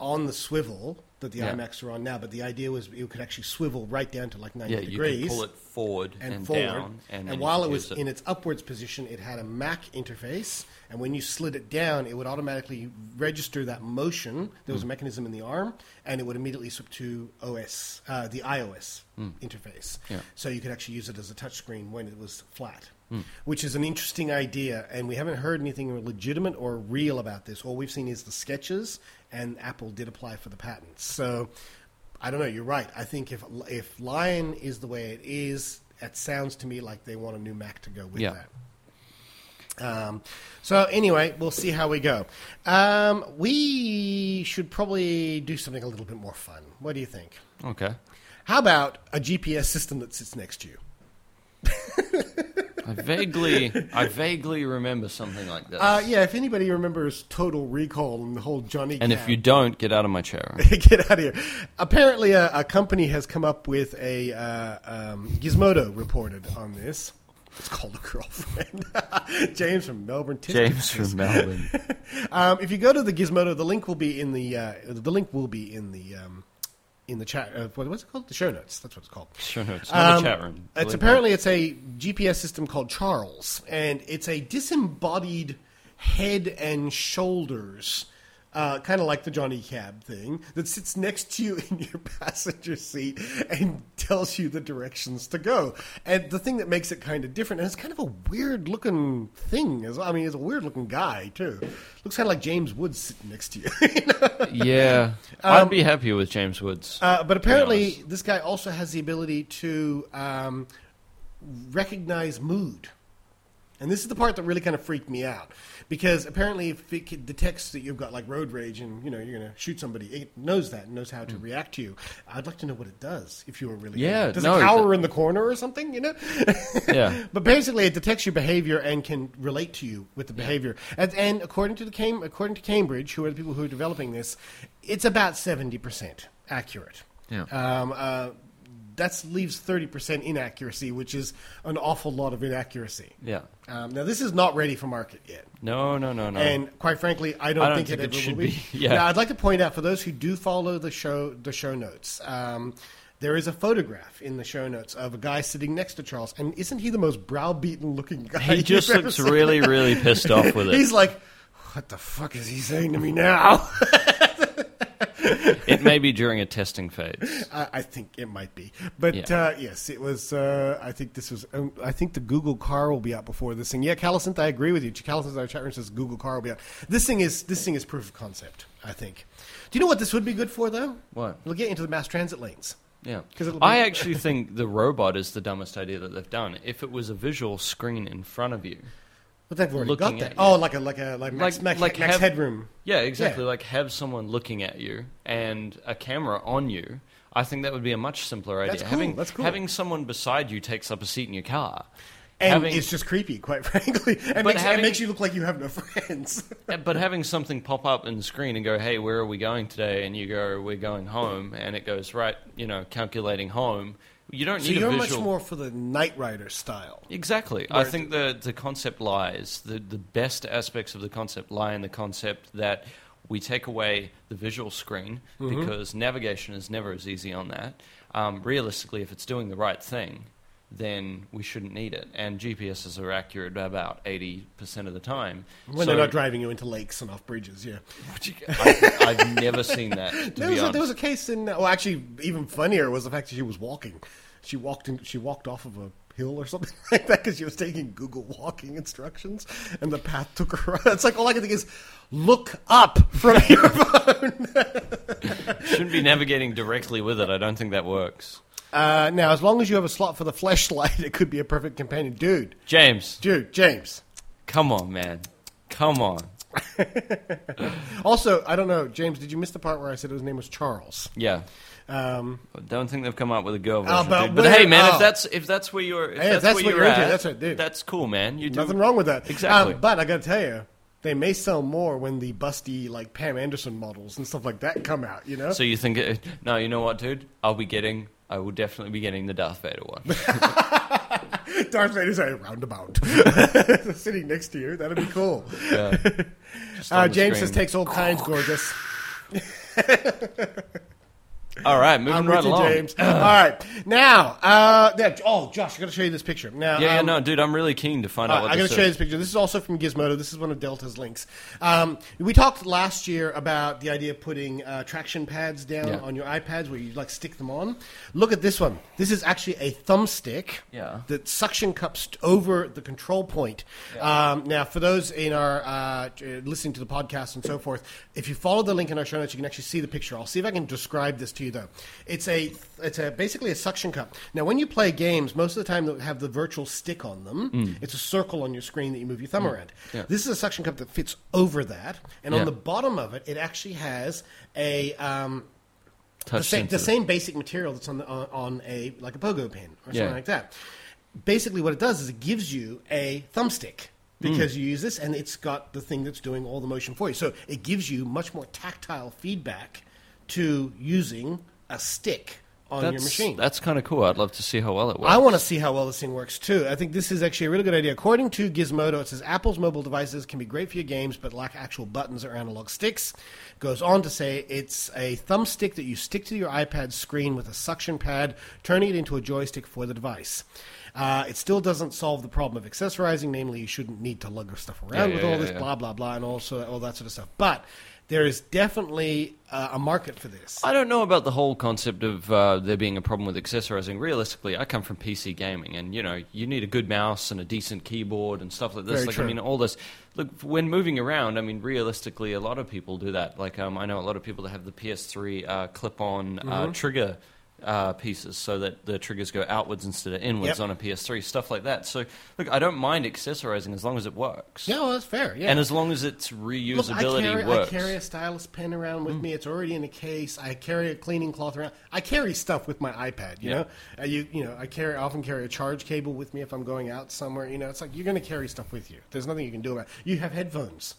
on the swivel that the Yeah. iMacs are on now. But the idea was it could actually swivel right down to like 90 yeah, you degrees. can pull it forward and, and, forward. down, and, you while it was use in its upwards position, it had a Mac interface. And when you slid it down, it would automatically register that motion. There was Hmm. a mechanism in the arm, and it would immediately switch to OS, uh, the iOS interface. Hmm. Yeah. So you could actually use it as a touchscreen when it was flat, Hmm. which is an interesting idea. And we haven't heard anything legitimate or real about this. All we've seen is the sketches, and Apple did apply for the patent. So I don't know. You're right. I think if if Lion is the way it is, it sounds to me like they want a new Mac to go with Yeah. that. Um, so anyway, we'll see how we go. Um, we should probably do something a little bit more fun. What do you think? Okay. How about a GPS system that sits next to you? I vaguely, I vaguely remember something like this. Uh, yeah, if anybody remembers Total Recall and the whole Johnny and if you don't, get out of my chair. get out of here. Apparently, a, a company has come up with a uh, um, Gizmodo reported on this. It's called a girlfriend. James from Melbourne. James from Melbourne. Um, if you go to the Gizmodo, the link will be in the uh, the link will be in the um, in the chat. Uh, what, what's it called? The show notes. That's what it's called. Show notes. not Um, chat room. It's Believe apparently it's a GPS system called Charles, and it's a disembodied head and shoulders, uh, kind of like the Johnny Cab thing, that sits next to you in your passenger seat and tells you the directions to go. And the thing that makes it kind of different, and it's kind of a weird looking thing. As well. I mean, it's a weird looking guy too. Looks kind of like James Woods sitting next to you. Yeah, I'd be happier with James Woods. Um, Uh, but apparently, this guy also has the ability to um, recognize mood. And this is the part that really kind of freaked me out because apparently, if it detects that you've got like road rage and you know you're going to shoot somebody, it knows that and knows how to react to you. I'd like to know what it does if you were really. Yeah, does no, it cower in the corner or something? You know, yeah, but basically, it detects your behavior and can relate to you with the behavior. And, and according to the Cam- according to Cambridge, who are the people who are developing this, it's about seventy percent accurate. Yeah. Um, uh, that leaves thirty percent inaccuracy, which is an awful lot of inaccuracy. yeah. Um, now, this is not ready for market yet. No, no, no, no. And quite frankly, I don't, I don't think, think it, it ever should will be. be. Yeah. Now, I'd like to point out for those who do follow the show, the show notes. Um, there is a photograph in the show notes of a guy sitting next to Charles, and isn't he the most browbeaten looking guy? he just looks seen? really, really pissed off with it. He's like, "What the fuck is he saying to me now?" It may be during a testing phase. I, I think it might be, but Yeah. uh, yes, it was. Uh, I think this was. Um, I think the Google car will be out before this thing. Yeah, Callison, I agree with you. Callison, in our chat room says Google car will be out. This thing is. This thing is proof of concept. I think. Do you know what this would be good for though? What? It'll get into the mass transit lanes. Yeah, 'Cause it'll be- I actually think the robot is the dumbest idea that they've done. If it was a visual screen in front of you, But they've already looking got that. Oh, like a like a like max, Like- max, like max have- headroom. Yeah, exactly. Yeah. Like have someone looking at you and a camera on you. I think that would be a much simpler idea. That's cool, Having that's cool. having someone beside you takes up a seat in your car. And having, it's just creepy, quite frankly. And makes, having- it makes you look like you have no friends. but having something pop up in the screen and go, "Hey, where are we going today?" and you go, "We're going home," and it goes right, you know, calculating home. You don't so need you're a much more for the Knight Rider style. Exactly. I think the the concept lies. The the best aspects of the concept lie in the concept that we take away the visual screen Mm-hmm. because navigation is never as easy on that. Um, realistically, if it's doing the right thing, then we shouldn't need it. And GPSs are accurate about eighty percent of the time. When So- they're not driving you into lakes and off bridges, yeah. I, I've never seen that. There was, a, there was a case in. Well, actually, even funnier was the fact that she was walking. She walked in. She walked off of a hill or something like that because she was taking Google walking instructions, and the path took her. It's like all I can think is look up from your phone. Shouldn't be navigating directly with it. I don't think that works. Uh, now, as long as you have a slot for the flashlight, it could be a perfect companion, dude. James, Dude, James. come on, man. Come on. Also, I don't know, James. Did you miss the part where I said his name was Charles? Yeah. Um, I don't think they've come up with a girl version. but dude. But hey, man, oh. if that's if that's where you're, if Hey, that's, that's where you're you're into, at, that's right, dude. That's cool, man. You do Nothing wrong with that. Exactly. Um, but I got to tell you, they may sell more when the busty like Pam Anderson models and stuff like that come out. You know. So you think? It, no, you know what, dude? I'll be getting. I will definitely be getting the Darth Vader one. Darth Vader's a roundabout sitting next to you. That'd be cool. Yeah. Just Uh, James says takes all kinds, gorgeous. All right, moving I'm right along. James. all right, now, uh, yeah, oh, Josh, I got to show you this picture. Now, Yeah, yeah, um, no, dude, I'm really keen to find out what going this to show you is. this picture. This is also from Gizmodo. This is one of Delta's links. Um, we talked last year about the idea of putting uh, traction pads down Yeah. on your iPads where you like stick them on. Look at this one. This is actually a thumbstick Yeah. that suction cups over the control point. Um, now, for those in our uh, listening to the podcast and so forth, if you follow the link in our show notes, you can actually see the picture. I'll see if I can describe this to you though. It's a it's a basically a suction cup. Now, when you play games, most of the time they have the virtual stick on them. It's a circle on your screen that you move your thumb around. Mm. Yeah. This is a suction cup that fits over that, and Yeah. on the bottom of it, it actually has a um, the, same, the same basic material that's on the, on, on a like a pogo pin or something Yeah. like that. Basically, what it does is it gives you a thumbstick Hmm. because you use this, and it's got the thing that's doing all the motion for you. So it gives you much more tactile feedback to using a stick on That's, your machine. That's kind of cool. I'd love to see how well it works. I want to see how well this thing works too. I think this is actually a really good idea. According to Gizmodo, it says Apple's mobile devices can be great for your games, but lack actual buttons or analog sticks. Goes on to say it's a thumbstick that you stick to your iPad screen with a suction pad, turning it into a joystick for the device. Uh, it still doesn't solve the problem of accessorizing, namely, you shouldn't need to lug stuff around Yeah, with yeah, all yeah, this blah blah blah and also all that sort of stuff. But there is definitely uh, a market for this. I don't know about the whole concept of uh, there being a problem with accessorizing. Realistically, I come from PC gaming, and you know you need a good mouse and a decent keyboard and stuff like this. Very like true. I mean, all this. Look, when moving around, I mean, realistically, a lot of people do that. Like um, I know a lot of people that have the PS3 uh, clip-on Mm-hmm. uh, trigger. Uh, pieces so that the triggers go outwards instead of inwards Yep. on a PS3, stuff like that. So, look, I don't mind accessorizing as long as it works, Yeah, well, that's fair. Yeah. and as long as its Look, reusability I carry, works. I carry a stylus pen around with me. It's already in a case. I carry a cleaning cloth around. I carry stuff with my iPad. You know, uh, you you know, I carry I often carry a charge cable with me if I'm going out somewhere. You know, it's like you're going to carry stuff with you. There's nothing you can do about. it. You have headphones.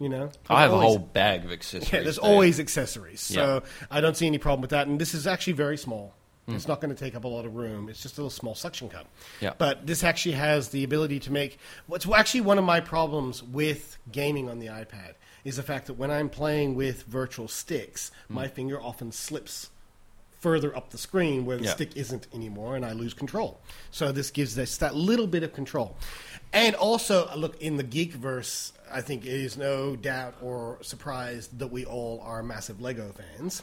You know, I have a whole bag of accessories. yeah, there's there. always accessories. So Yeah. I don't see any problem with that. And this is actually very small. Hmm. It's not going to take up a lot of room. It's just a little small suction cup. Yeah. But this actually has the ability to make what's actually one of my problems with gaming on the iPad is the fact that when I'm playing with virtual sticks, Hmm. my finger often slips further up the screen where the Yeah. stick isn't anymore and I lose control. So this gives us that little bit of control. And also, uh, look, in the Geekverse, I think it is no doubt or surprise that we all are massive Lego fans.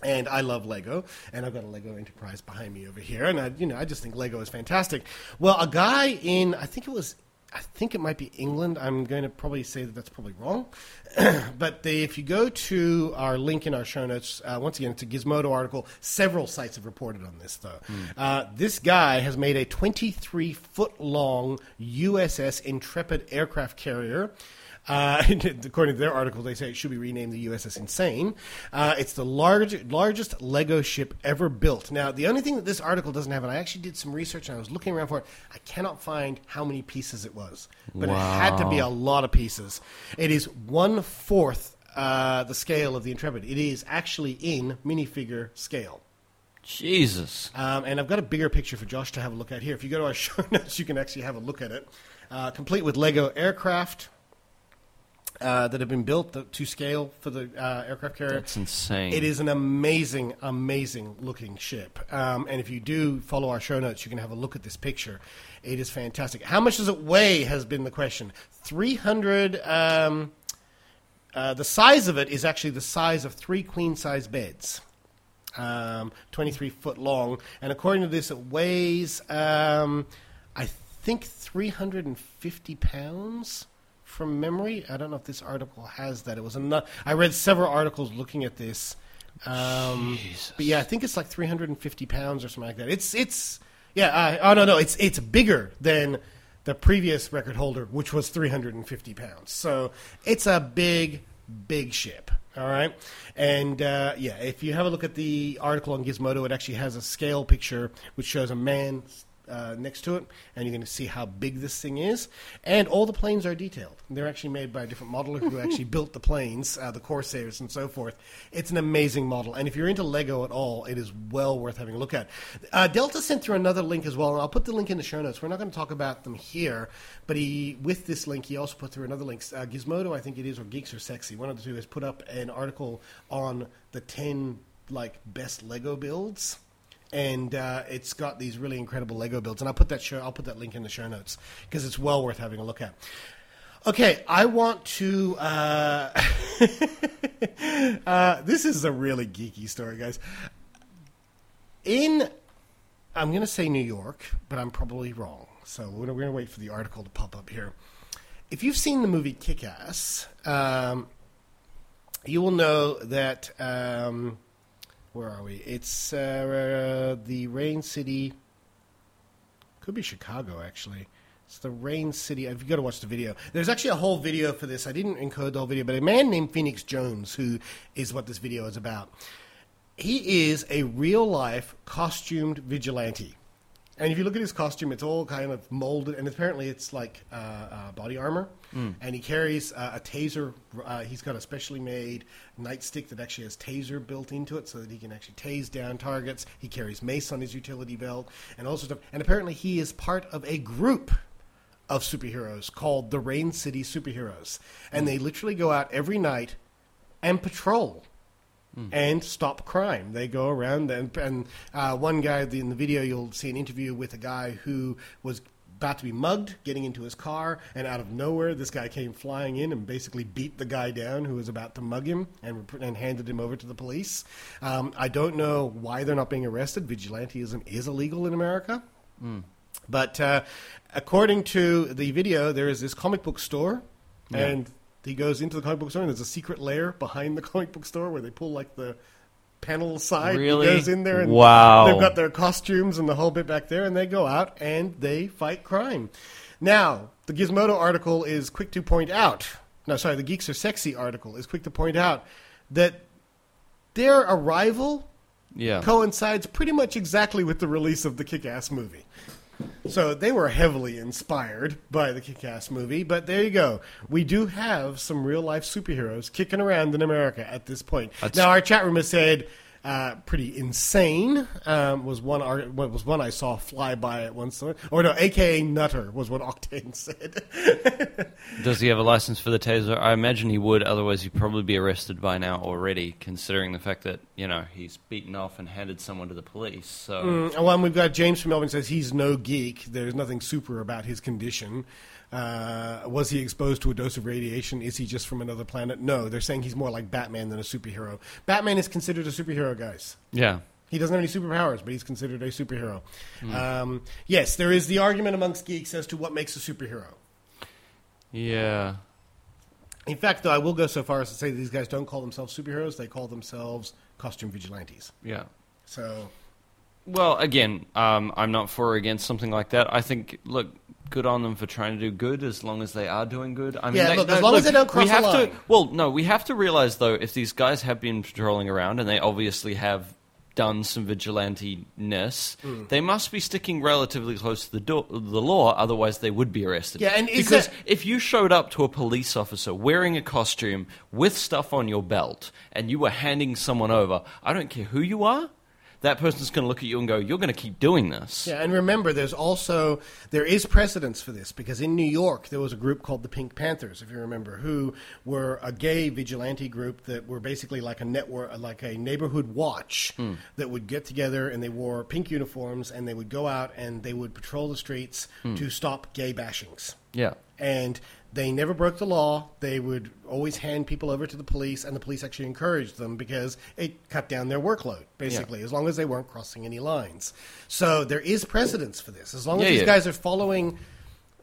And I love Lego, and I've got a Lego Enterprise behind me over here, and I, you know, I just think Lego is fantastic. Well, a guy in, I think it was, I think it might be England. I'm going to probably say that that's probably wrong. but they, if you go to our link in our show notes, uh, once again, it's a Gizmodo article. Several sites have reported on this, though. Uh, this guy has made a 23 foot long USS Intrepid aircraft carrier. Uh, according to their article, they say it should be renamed the USS Insane. Uh, it's the large, largest Lego ship ever built. Now, the only thing that this article doesn't have, and I actually did some research and I was looking around for it, I cannot find how many pieces it was. But it had to be a lot of pieces. It is one fourth uh, the scale of the Intrepid. It is actually in minifigure scale. Jesus. Um, and I've got a bigger picture for Josh to have a look at here. If you go to our show notes, you can actually have a look at it. Uh, complete with Lego aircraft uh, that have been built to, to scale for the uh, aircraft carrier. That's insane. It is an amazing, amazing looking ship. Um, and if you do follow our show notes, you can have a look at this picture. It is fantastic. How much does it weigh? Has been the question. Three hundred. Um, uh, the size of it is actually the size of three queen size beds. Um, 23 foot long. And according to this, it weighs, um, I think, 350 pounds from memory. I don't know if this article has that. It was enough. I read several articles looking at this. Um, but yeah, I think it's like 350 pounds or something like that. It's, it's, yeah, I, oh no, no, it's, it's bigger than the previous record holder, which was 350 pounds. So it's a big, big ship. All right. And uh, yeah, if you have a look at the article on Gizmodo, it actually has a scale picture which shows a man uh, next to it, and you're going to see how big this thing is. And all the planes are detailed. They're actually made by a different modeler who actually built the planes, uh, the Corsairs, and so forth. It's an amazing model. And if you're into Lego at all, it is well worth having a look at. Uh, Delta sent through another link as well, and I'll put the link in the show notes. We're not going to talk about them here, but he, with this link, he also put through another link. Uh, Gizmodo, I think it is, or Geeks Are Sexy, one of the two, has put up an article on the 10 like best Lego builds and uh, it's got these really incredible Lego builds. And I'll put that show, I'll put that link in the show notes because it's well worth having a look at. Okay, I want to. Uh, uh, this is a really geeky story, guys. In, I'm going to say New York, but I'm probably wrong. So we're going to wait for the article to pop up here. If you've seen the movie Kick Ass, um, you will know that. Um, where are we? It's uh, the Rain City. Could be Chicago, actually. It's the Rain City. I've got to watch the video. There's actually a whole video for this. I didn't encode the whole video, but a man named Phoenix Jones, who is what this video is about, he is a real life costumed vigilante. And if you look at his costume, it's all kind of molded, and apparently it's like uh, uh, body armor. And he carries uh, a taser. Uh, he's got a specially made nightstick that actually has taser built into it, so that he can actually tase down targets. He carries mace on his utility belt, and all sorts of. And apparently, he is part of a group of superheroes called the Rain City Superheroes, and they literally go out every night and patrol and stop crime. They go around and, and uh, one guy in the video you'll see an interview with a guy who was about to be mugged, getting into his car, and out of nowhere this guy came flying in and basically beat the guy down who was about to mug him and, and handed him over to the police. Um, I don't know why they're not being arrested. Vigilantism is illegal in America. But uh, according to the video, there is this comic book store, and he goes into the comic book store, and there's a secret lair behind the comic book store where they pull like the panel aside. Really? He goes in there, and Wow. they've got their costumes and the whole bit back there, and they go out and they fight crime. Now, the Gizmodo article is quick to point out. No, sorry, the Geeks Are Sexy article is quick to point out that their arrival Yeah. coincides pretty much exactly with the release of the Kick Ass movie. So they were heavily inspired by the Kick Ass movie, but there you go. We do have some real life superheroes kicking around in America at this point. That's- now, our chat room has said uh, pretty insane um, was one art, what was one I saw fly by at once. Or no, AKA Nutter was what Octane said. Does he have a license for the taser? I imagine he would. Otherwise, he'd probably be arrested by now already, considering the fact that you know he's beaten off and handed someone to the police. So Mm, well, and we've got James from Melbourne says he's no geek. There's nothing super about his condition. Uh, was he exposed to a dose of radiation? Is he just from another planet? No, they're saying he's more like Batman than a superhero. Batman is considered a superhero, guys. yeah, He doesn't have any superpowers, but he's considered a superhero. Um, yes, there is the argument amongst geeks as to what makes a superhero. Yeah. In fact, though, I will go so far as to say that these guys don't call themselves superheroes; they call themselves costume vigilantes. Yeah. So, Well, again, um, I'm not for or against something like that. I think, look, good on them for trying to do good as long as they are doing good. I mean, Yeah, they- look, no, as long as they don't cross we the have line. To, well, no, we have to realize though, if these guys have been patrolling around and they obviously have done some vigilante-ness, Hmm. they must be sticking relatively close to the, do- the law. Otherwise, they would be arrested. Yeah, and is because that- if you showed up to a police officer wearing a costume with stuff on your belt and you were handing someone over, I don't care who you are. That person's going to look at you and go, "You're going to keep doing this." yeah, and remember, there's also there is precedence for this because in New York there was a group called the Pink Panthers, if you remember, who were a gay vigilante group that were basically like a network, like a neighborhood watch hmm. that would get together and they wore pink uniforms and they would go out and they would patrol the streets hmm. to stop gay bashings. Yeah. and they never broke the law. They would always hand people over to the police, and the police actually encouraged them because it cut down their workload, basically, as long as they weren't crossing any lines. So there is precedence for this. As long as Yeah, these yeah. guys are following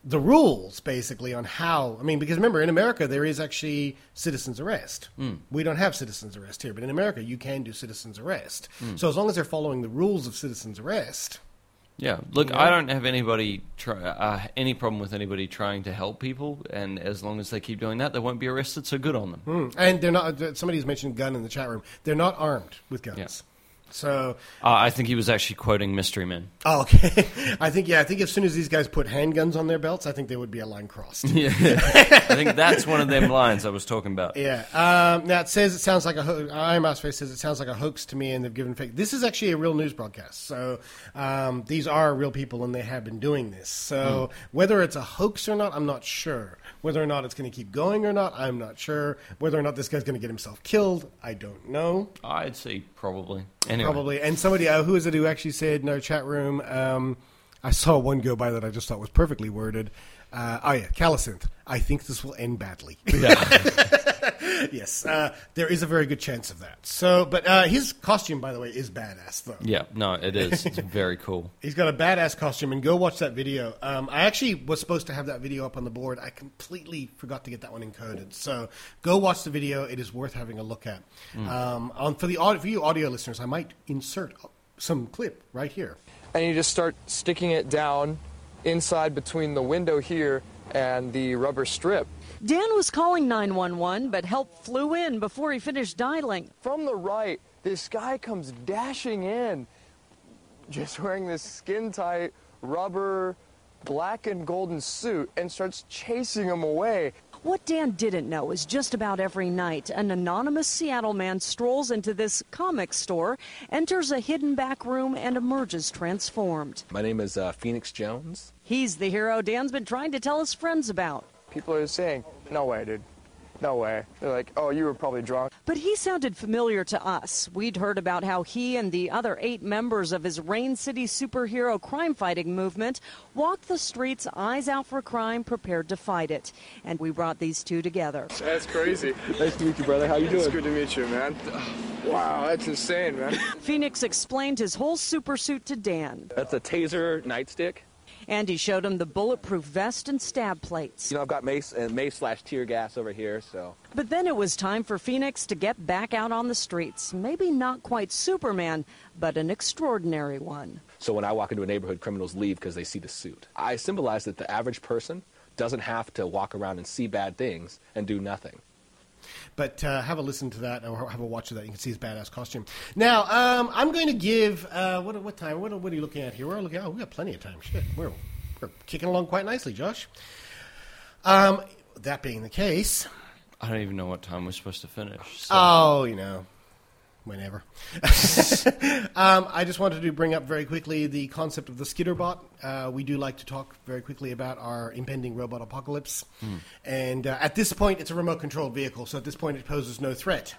the rules, basically, on how. I mean, because remember, in America, there is actually citizen's arrest. Hmm. We don't have citizen's arrest here, but in America, you can do citizen's arrest. Hmm. So as long as they're following the rules of citizen's arrest. Yeah, look? I don't have anybody try, uh, any problem with anybody trying to help people, and as long as they keep doing that, they won't be arrested. So good on them. Hmm. And they're not. Somebody's mentioned gun in the chat room. They're not armed with guns. Yeah. So, Uh, I think he was actually quoting Mystery Men. oh, okay. I think yeah. I think as soon as these guys put handguns on their belts, I think there would be a line crossed. Yeah, I think that's one of them lines I was talking about. Yeah. Um, now it says it sounds like a. Ho- I Face says it sounds like a hoax to me, and they've given fake. This is actually a real news broadcast. So um, these are real people, and they have been doing this. So whether it's a hoax or not, I'm not sure. Whether or not it's going to keep going or not, I'm not sure. Whether or not this guy's going to get himself killed, I don't know. I'd say probably. Anyway, Probably. And somebody, uh, who is it who actually said in our chat room, um, I saw one go by that I just thought was perfectly worded. Uh, oh, yeah, Calicinth. I think this will end badly. yes, uh, there is a very good chance of that. So, but uh, his costume, by the way, is badass, though. Yeah, no, it is. It's very cool. He's got a badass costume, and go watch that video. Um, I actually was supposed to have that video up on the board. I completely forgot to get that one encoded. So go watch the video. It is worth having a look at. Um, on for the audio, for you audio listeners, I might insert some clip right here. and you just start sticking it down inside between the window here and the rubber strip. Dan was calling 911, but help flew in before he finished dialing. From the right, this guy comes dashing in, just wearing this skin tight rubber black and golden suit and starts chasing him away. What Dan didn't know is just about every night, an anonymous Seattle man strolls into this comic store, enters a hidden back room, and emerges transformed. My name is uh, Phoenix Jones. He's the hero Dan's been trying to tell his friends about. People are saying, No way, dude. No way. They're like, Oh, you were probably drunk. But he sounded familiar to us. We'd heard about how he and the other eight members of his Rain City superhero crime fighting movement walked the streets, eyes out for crime, prepared to fight it. And we brought these two together. That's crazy. Nice to meet you, brother. How you doing? It's doing? good to meet you, man. Wow, that's insane, man. Phoenix explained his whole supersuit to Dan, That's a taser nightstick. And he showed him the bulletproof vest and stab plates. You know, I've got mace and mace slash tear gas over here, so But then it was time for Phoenix to get back out on the streets. Maybe not quite Superman, but an extraordinary one. so when I walk into a neighborhood, criminals leave because they see the suit. I symbolize that the average person doesn't have to walk around and see bad things and do nothing. But uh, have a listen to that or have a watch of that. You can see his badass costume. Now, um, I'm going to give. Uh, what, what time? What, what are you looking at here? We're looking. Oh, we got plenty of time. Shit, we're, we're kicking along quite nicely, Josh. Um, that being the case, I don't even know what time we're supposed to finish. So. oh, you know, whenever. um, I just wanted to bring up very quickly the concept of the Skitterbot. Uh, we do like to talk very quickly about our impending robot apocalypse. And uh, at this point, it's a remote controlled vehicle, so at this point, it poses no threat.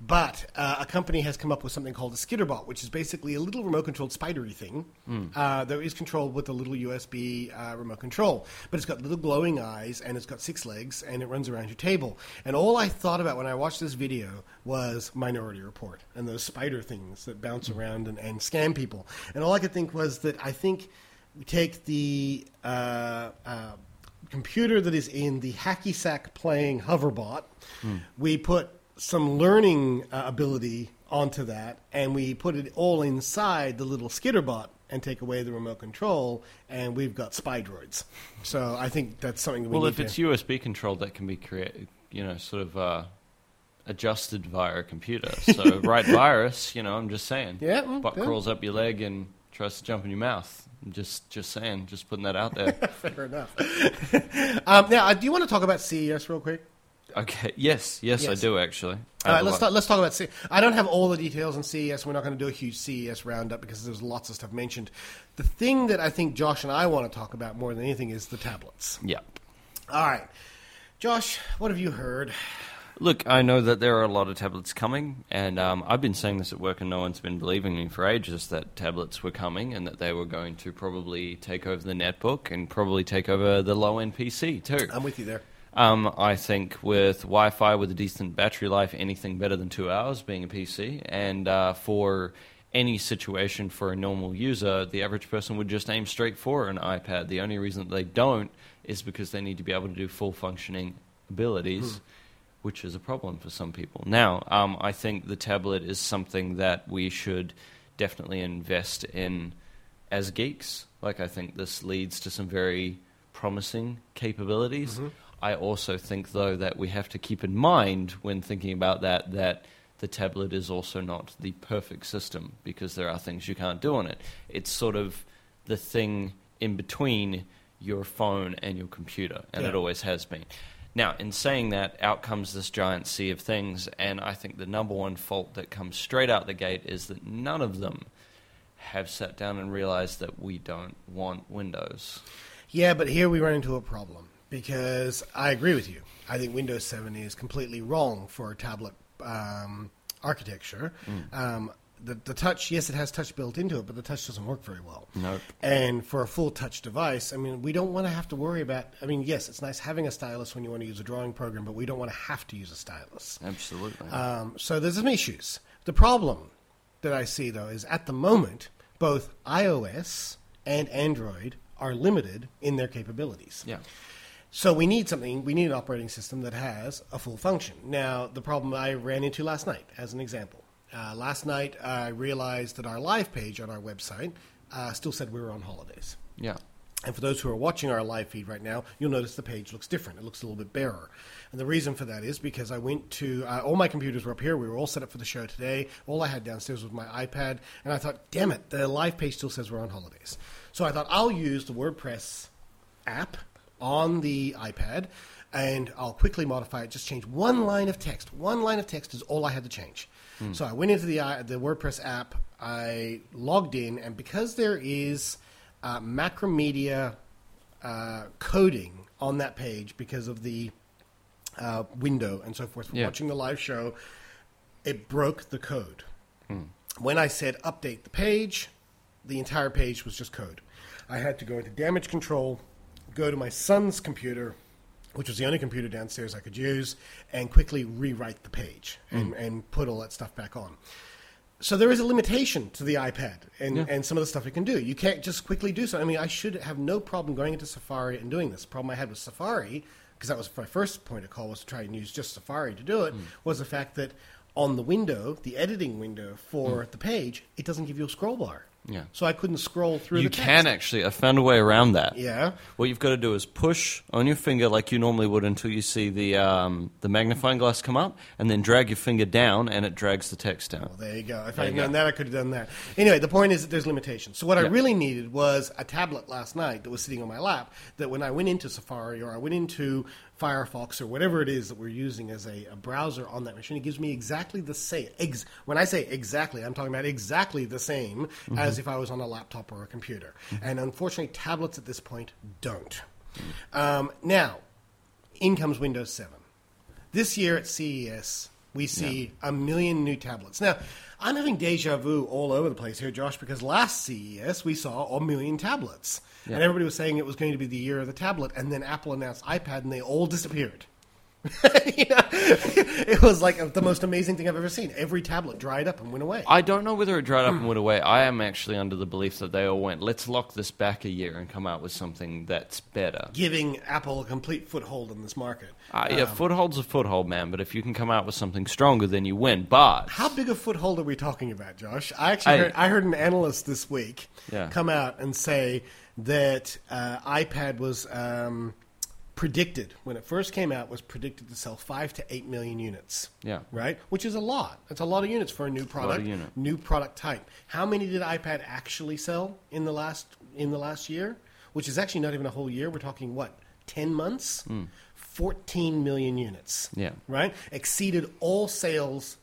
But uh, a company has come up with something called a Skitterbot, which is basically a little remote controlled spidery thing uh, that is controlled with a little USB uh, remote control. But it's got little glowing eyes and it's got six legs and it runs around your table. And all I thought about when I watched this video was Minority Report and those spider things that bounce around and, and scam people. And all I could think was that I think we take the. Uh, uh, computer that is in the hacky sack playing hoverbot. We put some learning uh, ability onto that, and we put it all inside the little skitterbot and take away the remote control, and we've got spy droids. So I think that's something that we Well, if to- it's USB controlled, that can be created, you know, sort of uh, adjusted via a computer. So, right virus, you know, I'm just saying. Yeah, Butt yeah. crawls up your leg and tries to jump in your mouth. Just, just saying, just putting that out there. Fair enough. um, now, uh, do you want to talk about CES real quick? Okay. Yes, yes, I do actually. All right, let's talk, let's talk about. C- I don't have all the details on CES. We're not going to do a huge CES roundup because there's lots of stuff mentioned. The thing that I think Josh and I want to talk about more than anything is the tablets. Yeah. All right, Josh, what have you heard? Look, I know that there are a lot of tablets coming, and um, I've been saying this at work, and no one's been believing me for ages that tablets were coming and that they were going to probably take over the netbook and probably take over the low end PC too. I'm with you there. Um, I think with Wi-Fi, with a decent battery life, anything better than two hours being a PC, and uh, for any situation for a normal user, the average person would just aim straight for an iPad. The only reason that they don't is because they need to be able to do full functioning abilities, which is a problem for some people. Now, um, I think the tablet is something that we should definitely invest in as geeks. Like, I think this leads to some very promising capabilities. I also think, though, that we have to keep in mind when thinking about that that the tablet is also not the perfect system because there are things you can't do on it. It's sort of the thing in between your phone and your computer, and it always has been. Now, in saying that, out comes this giant sea of things, and I think the number one fault that comes straight out the gate is that none of them have sat down and realized that we don't want Windows. Yeah, but here we run into a problem because I agree with you. I think Windows 7 is completely wrong for a tablet um, architecture. Um, the, the touch, yes, it has touch built into it, but the touch doesn't work very well. Nope. And for a full touch device, I mean, we don't want to have to worry about. I mean, yes, it's nice having a stylus when you want to use a drawing program, but we don't want to have to use a stylus. Absolutely. Um, so there's some issues. The problem that I see, though, is at the moment, both iOS and Android are limited in their capabilities. yeah. So we need something, we need an operating system that has a full function. Now, the problem I ran into last night, as an example. Uh, last night, I realized that our live page on our website uh, still said we were on holidays. Yeah. And for those who are watching our live feed right now, you'll notice the page looks different. It looks a little bit barer. And the reason for that is because I went to, uh, all my computers were up here. We were all set up for the show today. All I had downstairs was my iPad. And I thought, damn it, the live page still says we're on holidays. So I thought I'll use the WordPress app on the iPad and I'll quickly modify it. Just change one line of text. One line of text is all I had to change. So I went into the uh, the WordPress app. I logged in, and because there is uh, Macromedia uh, coding on that page because of the uh, window and so forth for Yeah. watching the live show, it broke the code. When I said update the page, the entire page was just code. I had to go into damage control, go to my son's computer, which was the only computer downstairs I could use, and quickly rewrite the page hmm. and, and put all that stuff back on. So there is a limitation to the iPad and, and some of the stuff it can do. You can't just quickly do so. I mean, I should have no problem going into Safari and doing this. The problem I had with Safari, because that was my first point of call, was to try and use just Safari to do it, hmm. was the fact that on the window, the editing window for hmm. the page, it doesn't give you a scroll bar. Yeah. So I couldn't scroll through You the text. can actually. I found a way around that. Yeah. What you've got to do is push on your finger like you normally would until you see the um, the magnifying glass come up, and then drag your finger down, and it drags the text down. Well, there you go. If I had known that, I could have done that. Anyway, the point is that there's limitations. So what I really needed was a tablet last night that was sitting on my lap. That when I went into Safari or I went into Firefox or whatever it is that we're using as a, a browser on that machine, it gives me exactly the same. Ex- when I say exactly, I'm talking about exactly the same Mm-hmm. as if I was on a laptop or a computer. And unfortunately, tablets at this point don't. Um, now, in comes Windows 7. This year at CES, we see a million new tablets. Now, I'm having deja vu all over the place here, Josh, because last CES we saw a million tablets. And everybody was saying it was going to be the year of the tablet, and then Apple announced iPad and they all disappeared. you know, it was like the most amazing thing I've ever seen. Every tablet dried up and went away. I don't know whether it dried up and went away. I am actually under the belief that they all went, let's lock this back a year and come out with something that's better. giving Apple a complete foothold in this market. Uh, yeah, foothold's a foothold, man, but if you can come out with something stronger, then you win. But How big a foothold are we talking about, Josh? I actually I- heard, I heard an analyst this week Yeah. come out and say that uh, iPad was um, predicted when it first came out was predicted to sell five to eight million units. Yeah. right, which is a lot. That's a lot of units for a new product, unit. new product type. How many did iPad actually sell in the last in the last year? Which is actually not even a whole year. We're talking what ten months. Hmm. Fourteen million units Yeah. right? Exceeded all sales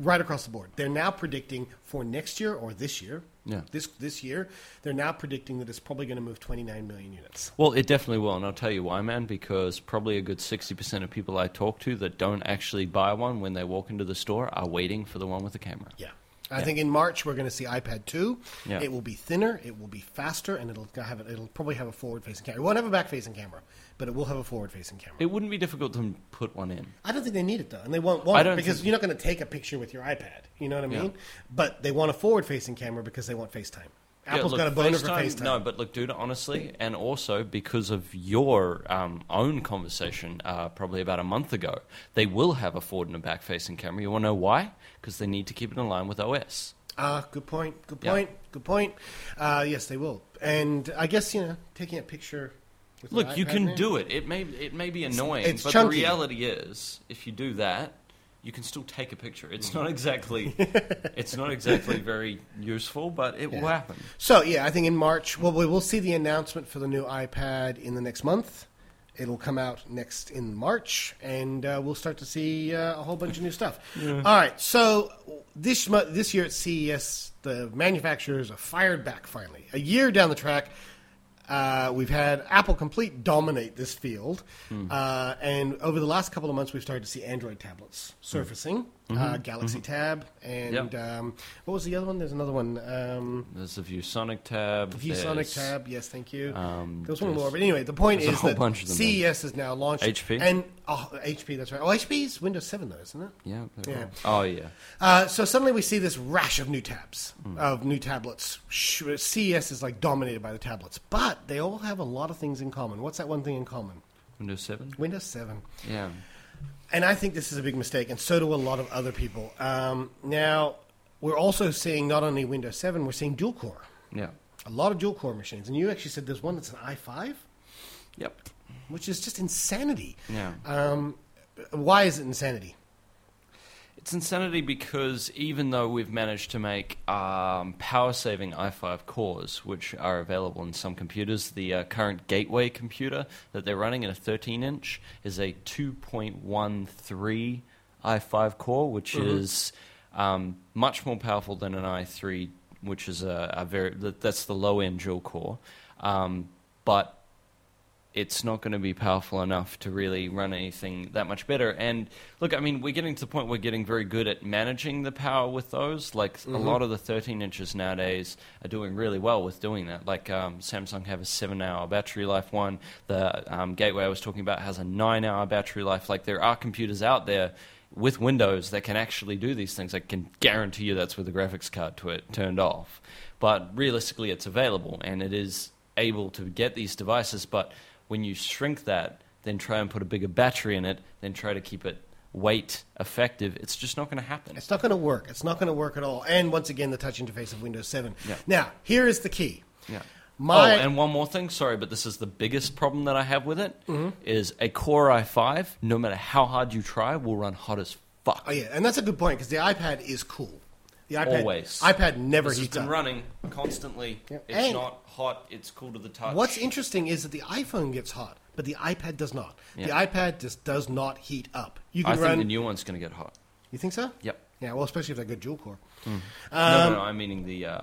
right across the board. They're now predicting for next year or this year, Yeah. this this year, they're now predicting that it's probably going to move 29 million units. Well, it definitely will, and I'll tell you why, man. Because probably a good 60% of people I talk to that don't actually buy one when they walk into the store are waiting for the one with the camera. Yeah. I think in March we're going to see iPad 2. Yeah. It will be thinner, it will be faster, and it'll have it'll probably have a forward-facing camera. It won't have a back-facing camera, but it will have a forward-facing camera. It wouldn't be difficult to put one in. I don't think they need it though, and they won't want I it because think- you're not going to take a picture with your iPad. You know what I mean? But they want a forward-facing camera because they want FaceTime. Apple's got a boner for FaceTime- FaceTime. No, but look, dude, honestly, and also because of your um, own conversation uh, probably about a month ago, they will have a forward and a back facing camera. You want to know why? Because they need to keep it in line with OS. Ah, good point. Good Yeah. point. Good point. Uh, yes, they will. And I guess you know, taking a picture. With Look, you can do it. It may it may be annoying, it's but chunky. the reality is, if you do that, you can still take a picture. It's not exactly it's not exactly very useful, but it will happen. So yeah, I think in March. Well, we will see the announcement for the new iPad in the next month. It'll come out next in March, and uh, we'll start to see uh, a whole bunch of new stuff. All right, so this this year at CES, the manufacturers are fired back finally. A year down the track, uh, we've had Apple complete dominate this field, uh, and over the last couple of months, we've started to see Android tablets surfacing, uh, Galaxy Tab, and Yep. um, what was the other one? There's another one. Um, There's a ViewSonic tab. ViewSonic tab, yes, thank you. Um, there was one more, but anyway, the point is that bunch of them CES has now launched HP? and oh, HP. That's right. Oh, HP's Windows 7 though, isn't it? Yeah. Yeah. all- Oh yeah. Uh, so suddenly we see this rash of new tabs, Hmm. of new tablets. CES is like dominated by the tablets, but they all have a lot of things in common. What's that one thing in common? Windows Seven. Windows 7. Yeah. And I think this is a big mistake, and so do a lot of other people. Um, now, we're also seeing not only Windows 7, we're seeing dual core. Yeah. A lot of dual core machines. And you actually said there's one that's an i5, Yep. which is just insanity. Yeah. Um, why is it insanity? It's insanity because even though we've managed to make um, power saving i5 cores, which are available in some computers, the uh, current gateway computer that they're running in a 13 inch is a 2.13 i5 core, which is um, much more powerful than an i3, which is a, a very that's the low end dual core. Um, but it's not going to be powerful enough to really run anything that much better. And look, I mean, we're getting to the point where we're getting very good at managing the power with those. Like a lot of the 13 inches nowadays are doing really well with doing that. Like um, Samsung have a seven-hour battery life one. The um, Gateway I was talking about has a nine-hour battery life. Like there are computers out there with Windows that can actually do these things. I can guarantee you that's with the graphics card to it turned off. But realistically, it's available and it is able to get these devices. But when you shrink that, then try and put a bigger battery in it, then try to keep it weight effective, it's just not going to happen. It's not going to work. It's not going to work at all. And once again, the touch interface of Windows 7. Yeah. Now, here is the key. Yeah. My- oh, and one more thing. Sorry, but this is the biggest problem that I have with it. Mm-hmm. Is a Core i5, no matter how hard you try, will run hot as fuck. Oh, yeah. And that's a good point because the iPad is cool. The iPad, Always. iPad never This has heats been up. running constantly. Yeah. It's And- not hot. It's cool to the touch. What's interesting is that the iPhone gets hot, but the iPad does not. The iPad just does not heat up. You I can think run. the new one's going to get hot. you think so? Yep. Yeah. Well, especially if they go dual core. no, Um, no, no. I'm meaning the uh,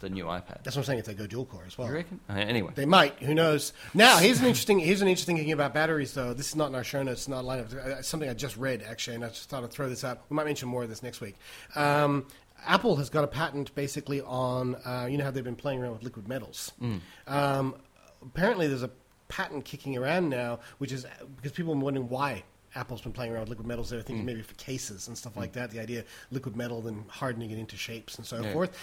the new iPad. That's what I'm saying. If they go dual core as well. You reckon? Uh, anyway. They might. Who knows? Now, here's an interesting. Here's an interesting thing about batteries, though. This is not in our show notes. It's not lineup. Uh, It's something I just read actually, and I just thought I'd throw this out. We might mention more of this next week. Um, Apple has got a patent basically on. Uh, you know how they've been playing around with liquid metals. Um, apparently, there's a patent kicking around now, which is because people are wondering why Apple's been playing around with liquid metals. They're thinking maybe for cases and stuff like that. The idea liquid metal then hardening it into shapes and so Yeah. forth.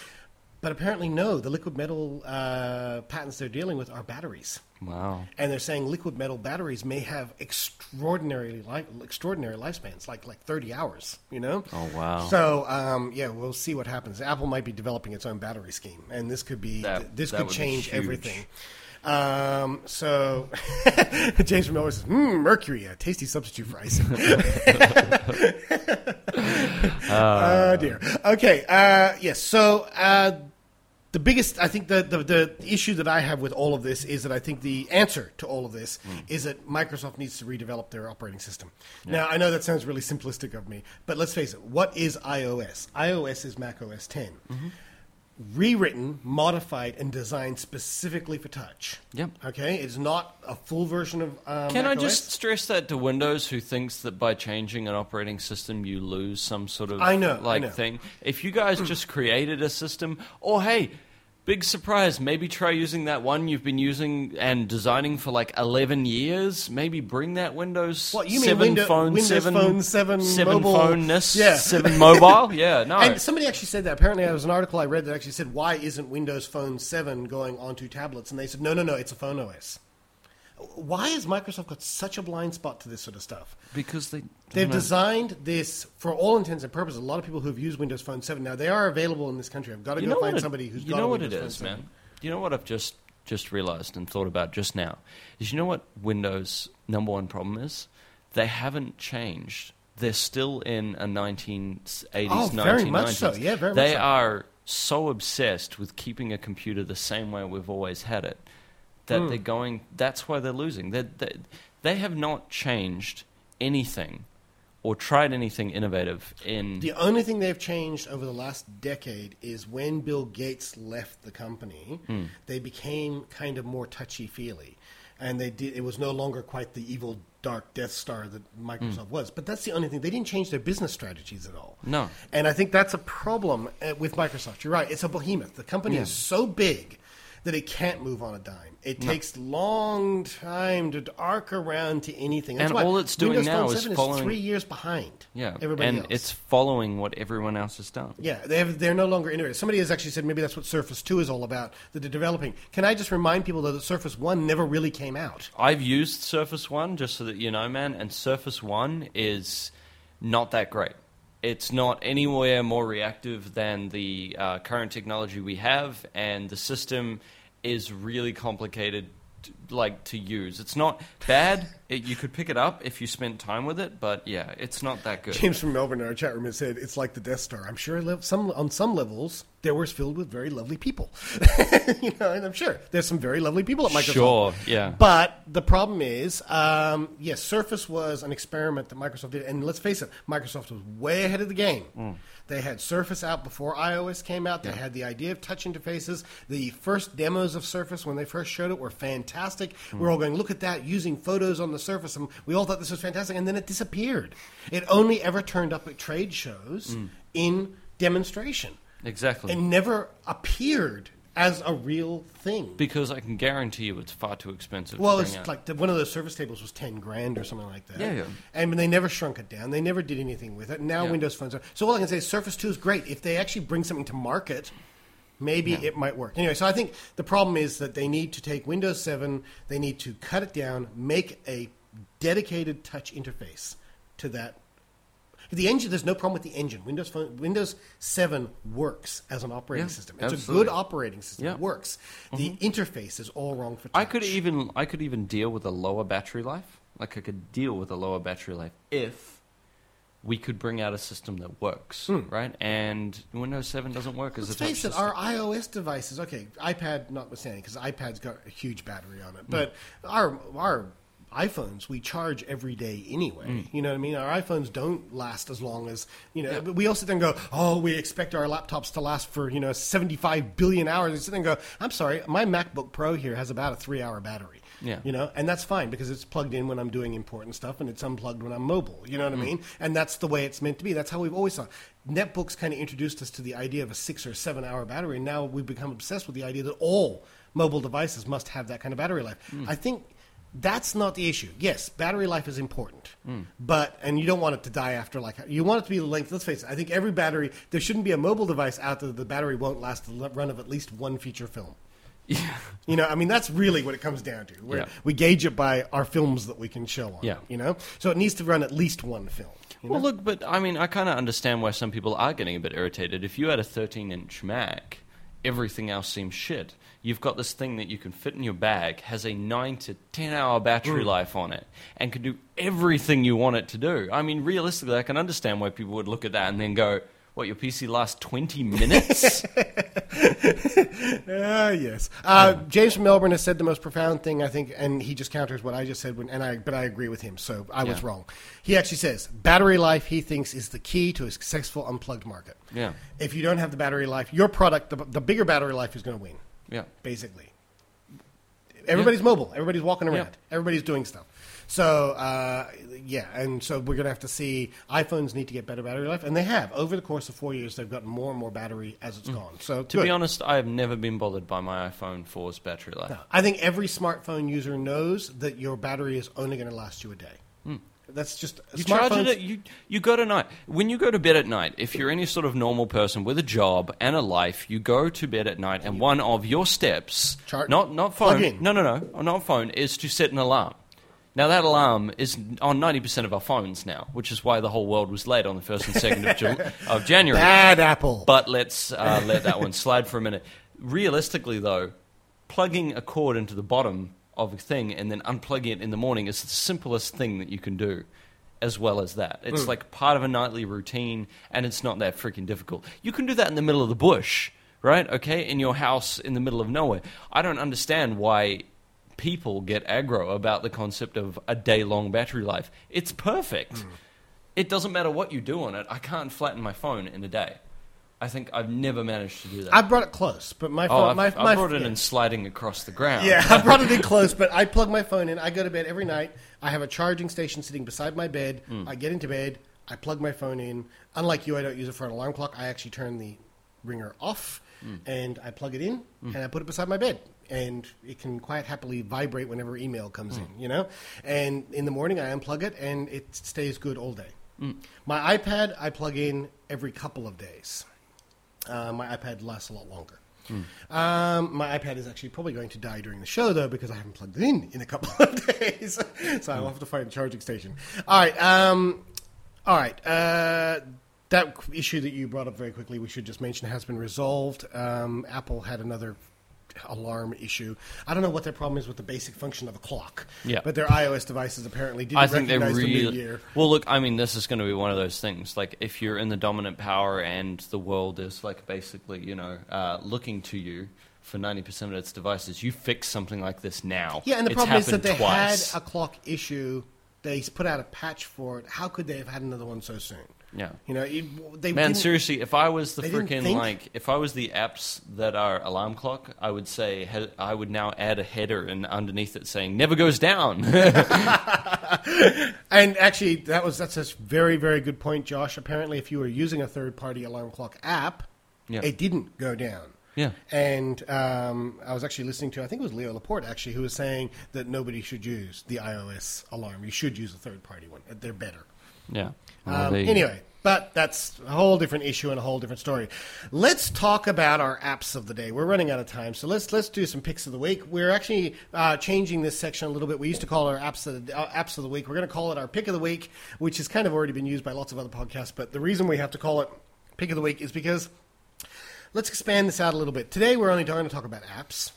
But apparently, no. The liquid metal uh, patents they're dealing with are batteries. Wow. And they're saying liquid metal batteries may have extraordinarily li- extraordinary lifespans, like like thirty hours. You know. Oh, wow. So um, yeah, we'll see what happens. Apple might be developing its own battery scheme, and this could be That- this could change everything. Um, so James from Nowhere says, mm, "Mercury, a tasty substitute for icing." oh dear. Okay. Uh, yes. So. Uh, the biggest, I think, the, the the issue that I have with all of this is that I think the answer to all of this is that Microsoft needs to redevelop their operating system. Now, I know that sounds really simplistic of me, but let's face it. What is iOS? iOS is Mac OS 10, rewritten, modified, and designed specifically for touch. Yep. Okay, it's not a full version of. Um, Can I just stress that to Windows, who thinks that by changing an operating system you lose some sort of I know, I like know. thing? If you guys just created a system, or hey, big surprise, maybe try using that one you've been using and designing for like eleven years. Maybe bring that Windows What, you mean seven Window- phone, Windows seven, Phone 7 seven mobile- phone-ness, Yeah. seven mobile. Yeah, no. And somebody actually said that. Apparently, there was an article I read that actually said, "Why isn't Windows Phone 7 going onto tablets?" And they said, "No, no, no, it's a phone OS." Why has Microsoft got such a blind spot to this sort of stuff? because they They've know. designed this for all intents and purposes. A lot of people who've used Windows Phone 7 now they are available in this country. I've got to you go find it- somebody who's you got know a what Windows it Phone is, 7. man. You know what I've just just realized and thought about just now is you know what Windows number one problem is? They haven't changed. They're still in a 1980s, Oh, very 1990s. much so. Yeah, very much They so. are so obsessed with keeping a computer the same way we've always had it that Hmm. they're going. That's why they're losing. They they they have not changed anything or tried anything innovative in The only thing they've changed over the last decade is when Bill Gates left the company, Hmm. they became kind of more touchy feely. And they did, it was no longer quite the evil, dark Death Star that Microsoft Hmm. was. But that's the only thing. They didn't change their business strategies at all. No. And I think that's a problem uh, with Microsoft. You're right. It's a behemoth. The company is so big that it can't move on a dime. It takes long time to arc around to anything. That's And why all it's doing Windows now is 7 following- three years behind. yeah, everybody and else. it's following what everyone else has done. Yeah, they have, they're no longer innovative. Somebody has actually said maybe that's what Surface 2 is all about, that they're developing. Can I just remind people that the Surface 1 never really came out? I've used Surface One just so that you know, man, and Surface One is not that great. It's not anywhere more reactive than the uh, current technology we have, and the system is really complicated, like to use. It's not bad. It, you could pick it up if you spent time with it, but yeah, it's not that good. James from Melbourne in our chat room has said it's like the Death Star. I'm sure some, on some levels they were filled with very lovely people. you know, and I'm sure there's some very lovely people at Microsoft. Sure, yeah. But the problem is, um, yes, Surface was an experiment that Microsoft did, and let's face it, Microsoft was way ahead of the game. Mm. They had Surface out before iOS came out. They had the idea of touch interfaces. The first demos of Surface, when they first showed it, were fantastic. Mm. We're all going, look at that, using photos on the Surface, and we all thought this was fantastic. And then it disappeared. It only ever turned up at trade shows Mm. in demonstration, Exactly. and never appeared as a real thing. because I can guarantee you it's far too expensive Well, to it's out. like the, one of those Surface tables was ten grand or something like that. Yeah, yeah. And they never shrunk it down. They never did anything with it. Now Yeah. Windows phones are. So all I can say is Surface Two is great. If they actually bring something to market, maybe it might work. Anyway, so I think the problem is that they need to take Windows Seven. They need to cut it down, make a dedicated touch interface to that. The engine, there's no problem with the engine. Windows Phone, Windows 7 works as an operating Yeah, system. It's a good operating system. Yeah. Mm-hmm. It works. The interface is all wrong for touch. I could even I could even deal with a lower battery life. Like I could deal with a lower battery life if we could bring out a system that works, right? And Windows 7 doesn't work as Hmm. Let's a touch face it, system. our iOS devices, okay, iPad notwithstanding, because iPad's got a huge battery on it, but our our iPhones we charge every day anyway. You know what I mean? Our iPhones don't last as long as you know. But we also then go, "Oh, we expect our laptops to last for you know seventy five billion hours." Sit there and go, "I'm sorry, my MacBook Pro here has about a three hour battery." Yeah. You know, and that's fine because it's plugged in when I'm doing important stuff and it's unplugged when I'm mobile. You know what I mean? And that's the way it's meant to be. That's how we've always thought. Netbooks kind of introduced us to the idea of a six or seven hour battery, and now we've become obsessed with the idea that all mobile devices must have that kind of battery life. I think That's not the issue. Yes, battery life is important, Hmm. but and you don't want it to die after like you want it to be the length. Let's face it. I think every battery there shouldn't be a mobile device out there that the battery won't last the run of at least one feature film. Yeah. You know, I mean, that's really what it comes down to. Where Yeah. We gauge it by our films that we can show on. Yeah. You know, so it needs to run at least one film. you Well, look, but I mean, I kind of understand why some people are getting a bit irritated. If you had a 13 inch Mac, everything else seems shit. You've got this thing that you can fit in your bag, has a 9 to 10 hour battery mm. life on it, and can do everything you want it to do. I mean, realistically, I can understand why people would look at that and then go, what, your PC lasts 20 minutes? Ah, yes. Uh, James from Melbourne has said the most profound thing, I think, and he just counters what I just said, when, and I, but I agree with him, so I was Yeah. wrong. He actually says battery life, he thinks, is the key to a successful unplugged market. Yeah. If you don't have the battery life, your product, the, the bigger battery life is going to win, yeah. basically. Everybody's mobile. Everybody's walking around. Everybody's doing stuff. So uh, yeah, and so we're gonna have to see iPhones need to get better battery life, and they have over the course of four years. They've gotten more and more battery as it's gone. So Mm. To good. be honest, I have never been bothered by my iPhone 4's battery life. I think every smartphone user knows that your battery is only going to last you a day. That's just. You charge smartphones- it. At, you you go to night when you go to bed at night. If you're any sort of normal person with a job and a life, you go to bed at night, and one of your steps, Char- not not phone, no no no, not phone, is to set an alarm. Now that alarm is on ninety percent of our phones now, which is why the whole world was late on the first and second of, Ju- of January. Bad Apple. But let's uh, let that one slide for a minute. Realistically, though, plugging a cord into the bottom of a thing and then unplugging it in the morning is the simplest thing that you can do. As well as that, it's like part of a nightly routine, and it's not that freaking difficult. You can do that in the middle of the bush, right? Okay, in your house in the middle of nowhere. I don't understand why people get aggro about the concept of a day long battery life. It's perfect. It doesn't matter what you do on it. I can't flatten my phone in a day. I think I've never managed to do that. I brought it close, but my oh, phone, I've, my, I my brought it yeah. in sliding across the ground. Yeah, I brought it in close, but I plug my phone in. I go to bed every night. I have a charging station sitting beside my bed. Hmm. I get into bed. I plug my phone in. Unlike you, I don't use it for an alarm clock. I actually turn the ringer off, Hmm. and I plug it in, and I put it beside my bed. And it can quite happily vibrate whenever email comes Hmm. in, you know? And in the morning, I unplug it, and it stays good all day. Hmm. My iPad, I plug in every couple of days. Uh, my iPad lasts a lot longer. Um, my iPad is actually probably going to die during the show, though, because I haven't plugged it in in a couple of days. so I'll have to find a charging station. All right. Um, all right. Uh, that issue that you brought up very quickly, we should just mention, has been resolved. Um, Apple had another alarm issue. I don't know what their problem is with the basic function of a clock. Yeah. But their iOS devices apparently didn't I think they recognize the new really. year. Well, look, I mean, this is going to be one of those things. Like, if you're in the dominant power and the world is, like, basically, you know, uh, looking to you for 90% of its devices, you fix something like this now. Yeah, and the It's problem is that they twice. had a clock issue. They put out a patch for it. How could they have had another one so soon? Yeah. You know, it, they Man, seriously, if I was the freaking like, if I was the apps that are alarm clock, I would say I would now add a header and underneath it saying "never goes down." And actually, that was that's a very very good point, Josh. Apparently, if you were using a third party alarm clock app, Yeah. it didn't go down. Yeah. And um, I was actually listening to I think it was Leo Laporte actually who was saying that nobody should use the iOS alarm. You should use a third party one. They're better. Yeah. Well, Um, anyway, but that's a whole different issue and a whole different story. Let's talk about our apps of the day. We're running out of time, so let's let's do some picks of the week. We're actually uh, changing this section a little bit. We used to call it our apps of the, uh, apps of the week. We're going to call it our pick of the week, which has kind of already been used by lots of other podcasts. But the reason we have to call it pick of the week is because let's expand this out a little bit. Today, we're only going to talk about apps.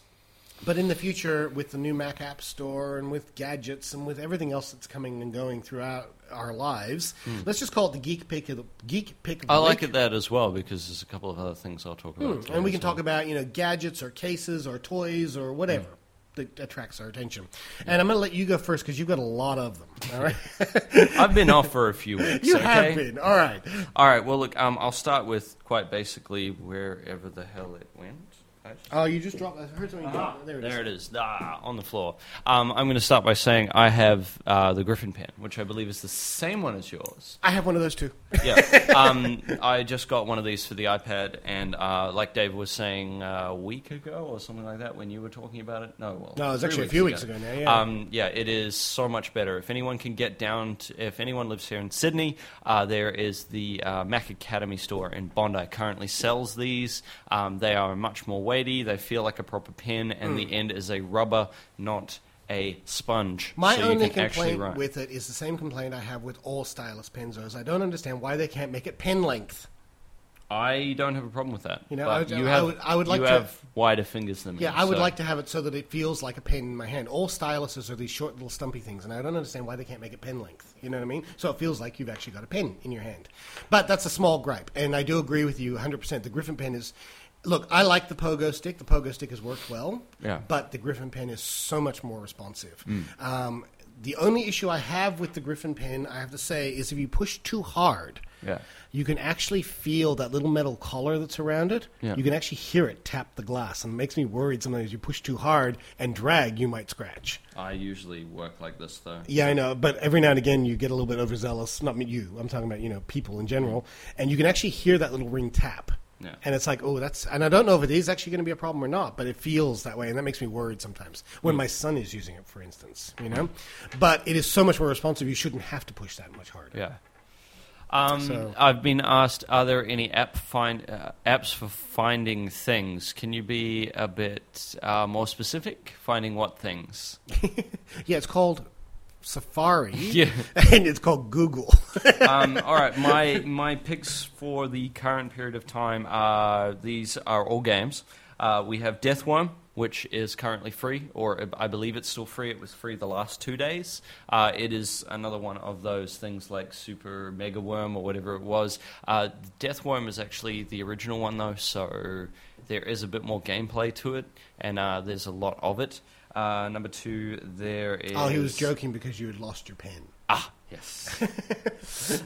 But in the future, with the new Mac App Store and with gadgets and with everything else that's coming and going throughout our lives, let's just call it the Geek Pick of the Geek Pick of the Hmm. I like it that as well because there's a couple of other things I'll talk about. Hmm, And we can talk about you know gadgets or cases or toys or whatever Hmm. that attracts our attention. And I'm going to let you go first because you've got a lot of them. All right, I've been off for a few weeks. you okay? have been. All right. All right. Well, look, um, I'll start with quite basically wherever the hell it went. Oh, you just dropped. I heard something. Ah, There it is. there it is, ah, on the floor. Um, I'm going to start by saying I have uh, the Griffin pen, which I believe is the same one as yours. I have one of those too. Yeah, um, I just got one of these for the iPad, and uh, like Dave was saying uh, a week ago or something like that when you were talking about it. No, well, No, it was actually a few weeks ago now, yeah. Um, yeah, it is so much better. If anyone can get down, to, if anyone lives here in Sydney, uh, there is the uh, Mac Academy store in Bondi. Currently sells these. Um, they are much more weighty. They feel like a proper pen, and the end is a rubber, not a sponge. Hmm. My so only complaint with it is the same complaint I have with all stylus pens. Is I don't understand why they can't make it pen length. I don't have a problem with that. You know, I would- you I would- I would like to- have wider fingers than me. Yeah, I would so- like to have it so that it feels like a pen in my hand. All styluses are these short little stumpy things, and I don't understand why they can't make it pen length. You know what I mean? So it feels like you've actually got a pen in your hand. But that's a small gripe, and I do agree with you 100%. The Griffin pen is. Look, I like the pogo stick. The pogo stick has worked well, Yeah. but the Griffin pen is so much more responsive. Um, the only issue I have with the Griffin pen, I have to say, is if you push too hard, Yeah. you can actually feel that little metal collar that's around it. Yeah. You can actually hear it tap the glass, and it makes me worried sometimes you push too hard and drag, you might scratch. I usually work like this though. Yeah, I know, but every now and again you get a little bit overzealous. Not me, you. I'm talking about you know people in general, and you can actually hear that little ring tap. Yeah. And it's like, oh, that's, and I don't know if it is actually going to be a problem or not, but it feels that way, and that makes me worried sometimes when my son is using it, for instance, you know. But it is so much more responsive; you shouldn't have to push that much harder. Yeah. Um, So- I've been asked, are there any app find uh, apps for finding things? Can you be a bit uh, more specific? Finding what things? Yeah, it's called Safari. Yeah. and it's called Google. um, all right, my my picks for the current period of time are these are all games. Uh, we have Deathworm, which is currently free, or I believe it's still free. It was free the last two days. Uh, it is another one of those things like Super Mega Worm or whatever it was. Uh, Deathworm is actually the original one though, so there is a bit more gameplay to it, and uh, there's a lot of it. Uh, number two, there is. oh, he was joking because you had lost your pen. Ah, yes.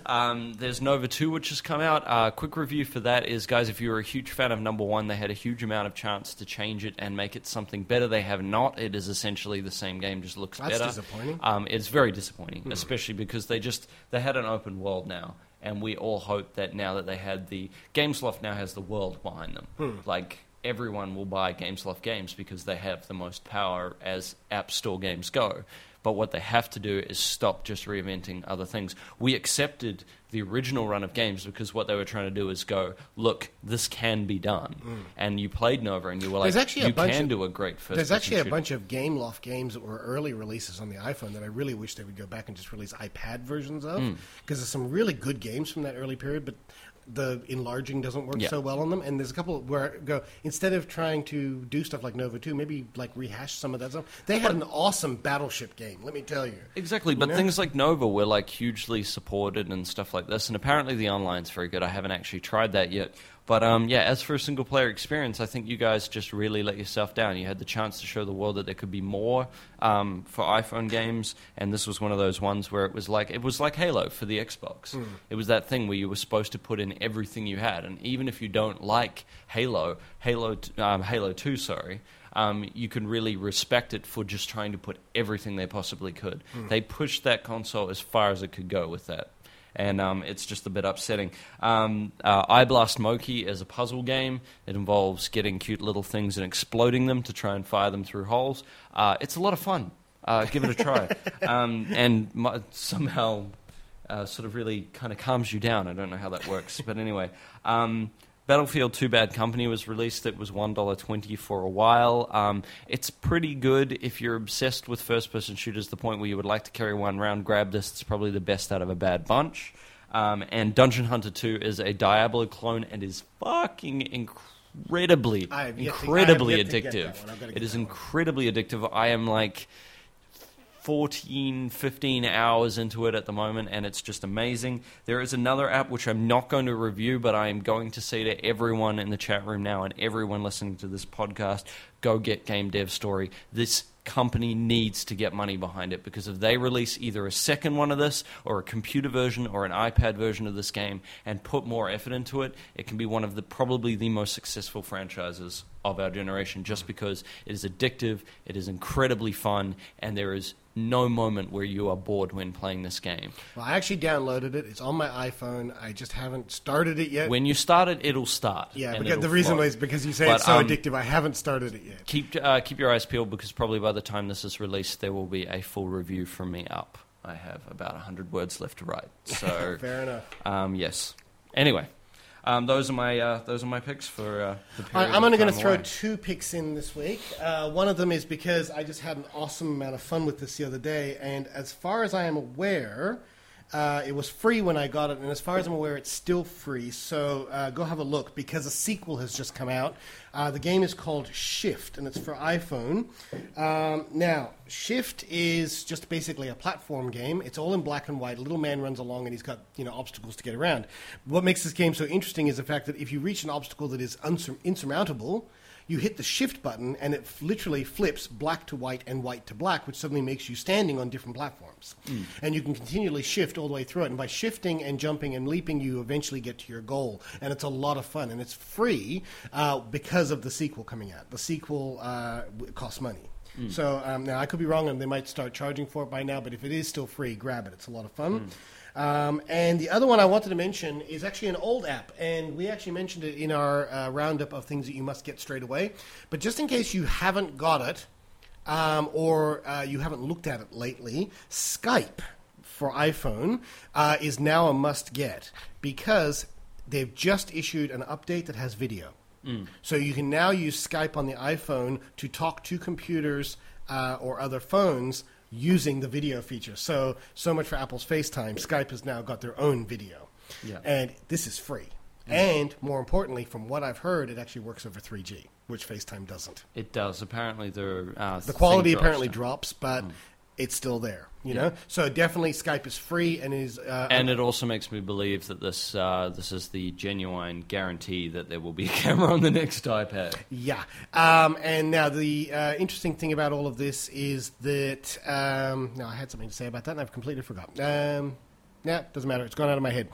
um, there's Nova 2, which has come out. Uh, quick review for that is, guys, if you were a huge fan of number one, they had a huge amount of chance to change it and make it something better. They have not. It is essentially the same game, just looks That's better. disappointing. Um, it's very disappointing, especially because they just they had an open world now, and we all hope that now that they had the Gameloft now has the world behind them, like. Everyone will buy Gameloft games because they have the most power as App Store games go. But what they have to do is stop just reinventing other things. We accepted the original run of games because what they were trying to do is go, look, this can be done. Mm. And you played Nova and you were like, There's actually a you bunch can of- do a great first There's actually a shooter. bunch of Gameloft games that were early releases on the iPhone that I really wish they would go back and just release iPad versions of mm. because there's some really good games from that early period, but the enlarging doesn't work Yeah. so well on them. And there's a couple where I go instead of trying to do stuff like Nova 2, maybe like rehash some of that stuff. They had an awesome battleship game, let me tell you. Exactly, but know? things like Nova were like hugely supported and stuff like this, and apparently the online's very good. I haven't actually tried that yet, but um, yeah, as for a single player experience, I think you guys just really let yourself down. You had the chance to show the world that there could be more um, for iPhone games, and this was one of those ones where it was like it was like Halo for the Xbox. It was that thing where you were supposed to put in everything you had, and even if you don't like Halo, Halo, um, Halo Two, sorry um, you can really respect it for just trying to put everything they possibly could. They pushed that console as far as it could go with that. And um, it's just a bit upsetting. Um, uh, iBlast Moki is a puzzle game. It involves getting cute little things and exploding them to try and fire them through holes. Uh, it's a lot of fun. Uh, give it a try. um, and my, somehow uh, sort of really kind of calms you down. I don't know how that works, but anyway. Um, Battlefield 2 Bad Company was released. It was $1.20 for a while. Um, it's pretty good if you're obsessed with first person shooters, the point where you would like to carry one round. Grab this, it's probably the best out of a bad bunch. Um, and Dungeon Hunter 2 is a Diablo clone and is fucking incredibly, I have yet to- incredibly I have yet to addictive. that one. I've gotta It is incredibly addictive. I am like 14, 15 hours into it at the moment, and it's just amazing. There is another app which I'm not going to review, but I am going to say to everyone in the chat room now and everyone listening to this podcast go get Game Dev Story. This company needs to get money behind it because if they release either a second one of this or a computer version or an iPad version of this game and put more effort into it, it can be one of the probably the most successful franchises of our generation just because it is addictive, it is incredibly fun, and there is no moment where you are bored when playing this game. Well, I actually downloaded it. It's on my iPhone. I just haven't started it yet. When you start it, it'll start. yeah, because the reason flow. was because you say But, it's so um, addictive. I haven't started it yet. keep uh, keep your eyes peeled because probably by the time this is released, there will be a full review from me up. I have about hundred words left to write. So Fair enough. um, yes. Anyway, um, those are my uh, those are my picks for uh, the period. I'm only going to throw away. two picks in this week. Uh, one of them is because I just had an awesome amount of fun with this the other day, and as far as I am aware, uh, it was free when I got it, and as far as I'm aware, it's still free. So uh, go have a look because a sequel has just come out. Uh, the game is called Shift, and it's for iPhone. Um, now, Shift is just basically a platform game. It's all in black and white. A little man runs along, and he's got you know obstacles to get around. What makes this game so interesting is the fact that if you reach an obstacle that is unsur- insurmountable, you hit the shift button and it f- literally flips black to white and white to black, which suddenly makes you standing on different platforms. And you can continually shift all the way through it. And by shifting and jumping and leaping, you eventually get to your goal. And it's a lot of fun. And it's free uh, because of the sequel coming out. The sequel uh, costs money. So um, now I could be wrong, and they might start charging for it by now. But if it is still free, grab it. It's a lot of fun. Um, and the other one I wanted to mention is actually an old app, and we actually mentioned it in our uh, roundup of things that you must get straight away. But just in case you haven't got it, um, or uh, you haven't looked at it lately, Skype for iPhone uh, is now a must get because they've just issued an update that has video. So you can now use Skype on the iPhone to talk to computers uh, or other phones using the video feature. So so much for Apple's FaceTime. Skype has now got their own video, Yeah. and this is free. And more importantly, from what I've heard, it actually works over 3G, which FaceTime doesn't. It does. Apparently, the uh, The quality thing drops apparently drops, but Hmm. It's still there. You know, so definitely Skype is free and is. Uh, And it also makes me believe that this uh, this is the genuine guarantee that there will be a camera on the next iPad. Yeah. Um, and now the uh, interesting thing about all of this is that um, no, I had something to say about that, and I've completely forgotten. Um, yeah, doesn't matter. It's gone out of my head.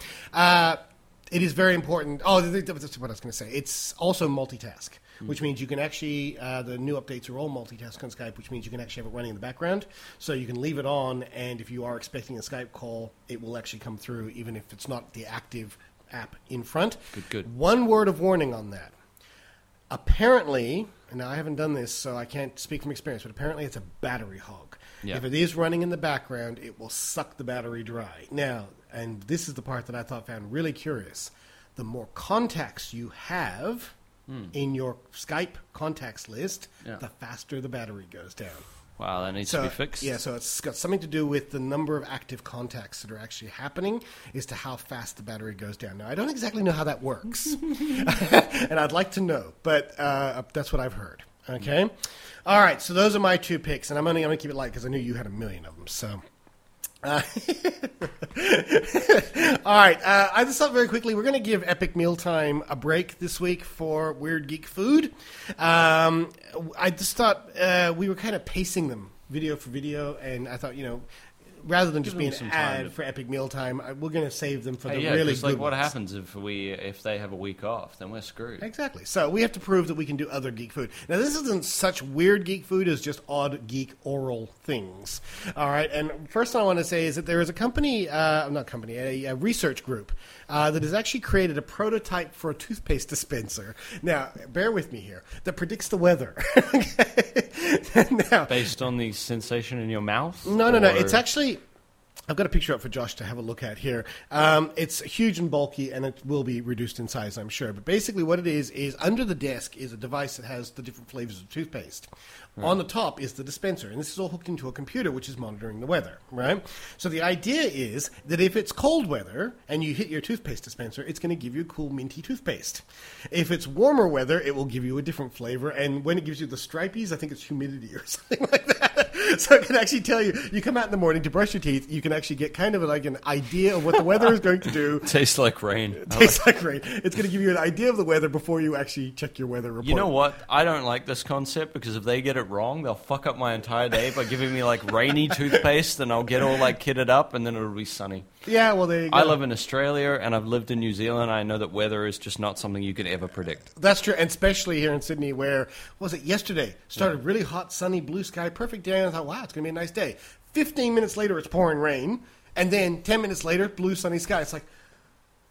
It is very important. Oh, th- th- that's what I was going to say. It's also multitask, which means you can actually uh, the new updates are all multitask on Skype, which means you can actually have it running in the background, so you can leave it on, and if you are expecting a Skype call, it will actually come through, even if it's not the active app in front. Good, good. One word of warning on that apparently, and I haven't done this, so I can't speak from experience, but apparently it's a battery hog. Yeah. If it is running in the background, it will suck the battery dry. Now, and this is the part that I thought found really curious. The more contacts you have in your Skype contacts list. Yeah. the faster the battery goes down. Wow, that needs So to be fixed. yeah, so it's got something to do with the number of active contacts that are actually happening, as to how fast the battery goes down. Now, I don't exactly know how that works, and I'd like to know, but uh, that's what I've heard. Okay, all right. So those are my two picks, and I'm only going to keep it light because I knew you had a million of them. So. Uh, all right. Uh, I just thought very quickly we're going to give Epic Mealtime a break this week for Weird Geek Food. Um, I just thought uh, we were kind of pacing them video for video, and I thought you know. Rather than just them being an some time ad to- for Epic Mealtime, I- we're going to save them for Hey, the yeah, really 'cause, good like, what happens if we if they have a week off? Then we're screwed. Exactly. So we have to prove that we can do other geek food. Now, this isn't such weird geek food as just odd geek oral things. All right. And first, I want to say is that there is a company, uh, not company, a, a research group uh, that has actually created a prototype for a toothpaste dispenser. Now, bear with me here. That predicts the weather. now, Based on the sensation in your mouth? no, no, no. It's actually. I've got a picture up for Josh to have a look at here. Um, it's huge and bulky, and it will be reduced in size, I'm sure. But basically, what it is is under the desk is a device that has the different flavors of toothpaste. On the top is the dispenser, and this is all hooked into a computer which is monitoring the weather. Right. So the idea is that if it's cold weather and you hit your toothpaste dispenser, it's going to give you a cool minty toothpaste. If it's warmer weather, it will give you a different flavor, and when it gives you the stripies, I think it's humidity or something like that. so I can actually tell you. You come out in the morning to brush your teeth. You can actually get kind of like an idea of what the weather is going to do. Tastes like rain. Tastes like rain. It's going to give you an idea of the weather before you actually check your weather report. You know what? I don't like this concept because if they get it wrong, they'll fuck up my entire day by giving me like rainy toothpaste, and I'll get all like kitted up, and then it'll be sunny. Yeah, well, there you go. I live in Australia, and I've lived in New Zealand. I know that weather is just not something you can ever predict. That's true, and especially here in Sydney, where was it yesterday? Started really hot, sunny, blue sky, perfect day. And I thought, wow, it's going to be a nice day. Fifteen minutes later, it's pouring rain, and then ten minutes later, blue, sunny sky. It's like,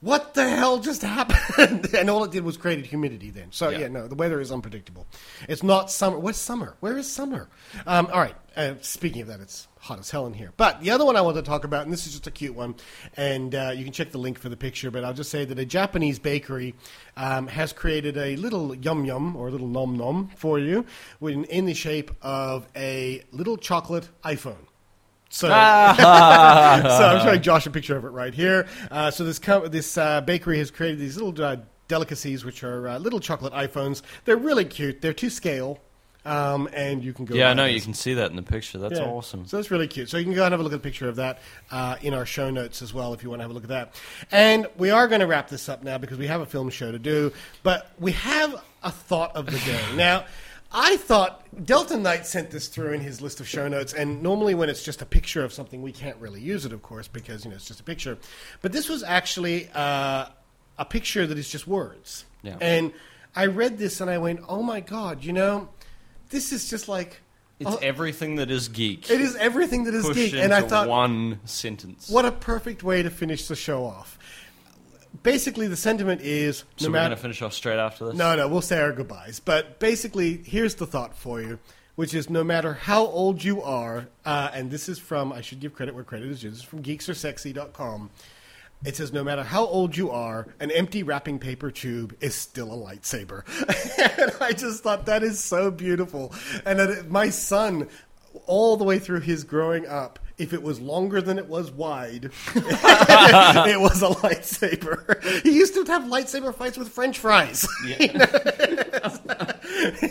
what the hell just happened? and all it did was created humidity. Then, so yeah, Yeah. no, the weather is unpredictable. It's not summer. What's summer? Where is summer? Um, all right. Uh, speaking of that, it's hot as hell in here. But the other one I want to talk about, and this is just a cute one, and uh, you can check the link for the picture. But I'll just say that a Japanese bakery um, has created a little yum yum or a little nom nom for you, in, in the shape of a little chocolate iPhone. So, so I'm showing Josh a picture of it right here. Uh, so this com- this uh, bakery has created these little uh, delicacies, which are uh, little chocolate iPhones. They're really cute. They're to scale, um, and you can go. Yeah, I know you can see that in the picture. That's Yeah. awesome. So that's really cute. So you can go and have a look at a picture of that uh, in our show notes as well if you want to have a look at that. And we are going to wrap this up now because we have a film show to do, but we have a thought of the day. now, I thought Delta Knight sent this through in his list of show notes, and normally when it's just a picture of something, we can't really use it, of course, because you know it's just a picture. But this was actually uh, a picture that is just words. Yeah. And I read this and I went, "Oh my god!" You know, this is just like It's oh, everything that is geek. it is everything that is pushed geek, into and I thought, one sentence. what a perfect way to finish the show off. Basically, the sentiment is So no we're going to finish off straight after this. No, no, we'll say our goodbyes. But basically, here's the thought for you, which is no matter how old you are, uh, and this is from, I should give credit where credit is due, this is from geeksaresexy.com. It says, no matter how old you are, an empty wrapping paper tube is still a lightsaber. and I just thought that is so beautiful. And that my son, all the way through his growing up, if it was longer than it was wide, it was a lightsaber. He used to have lightsaber fights with French fries.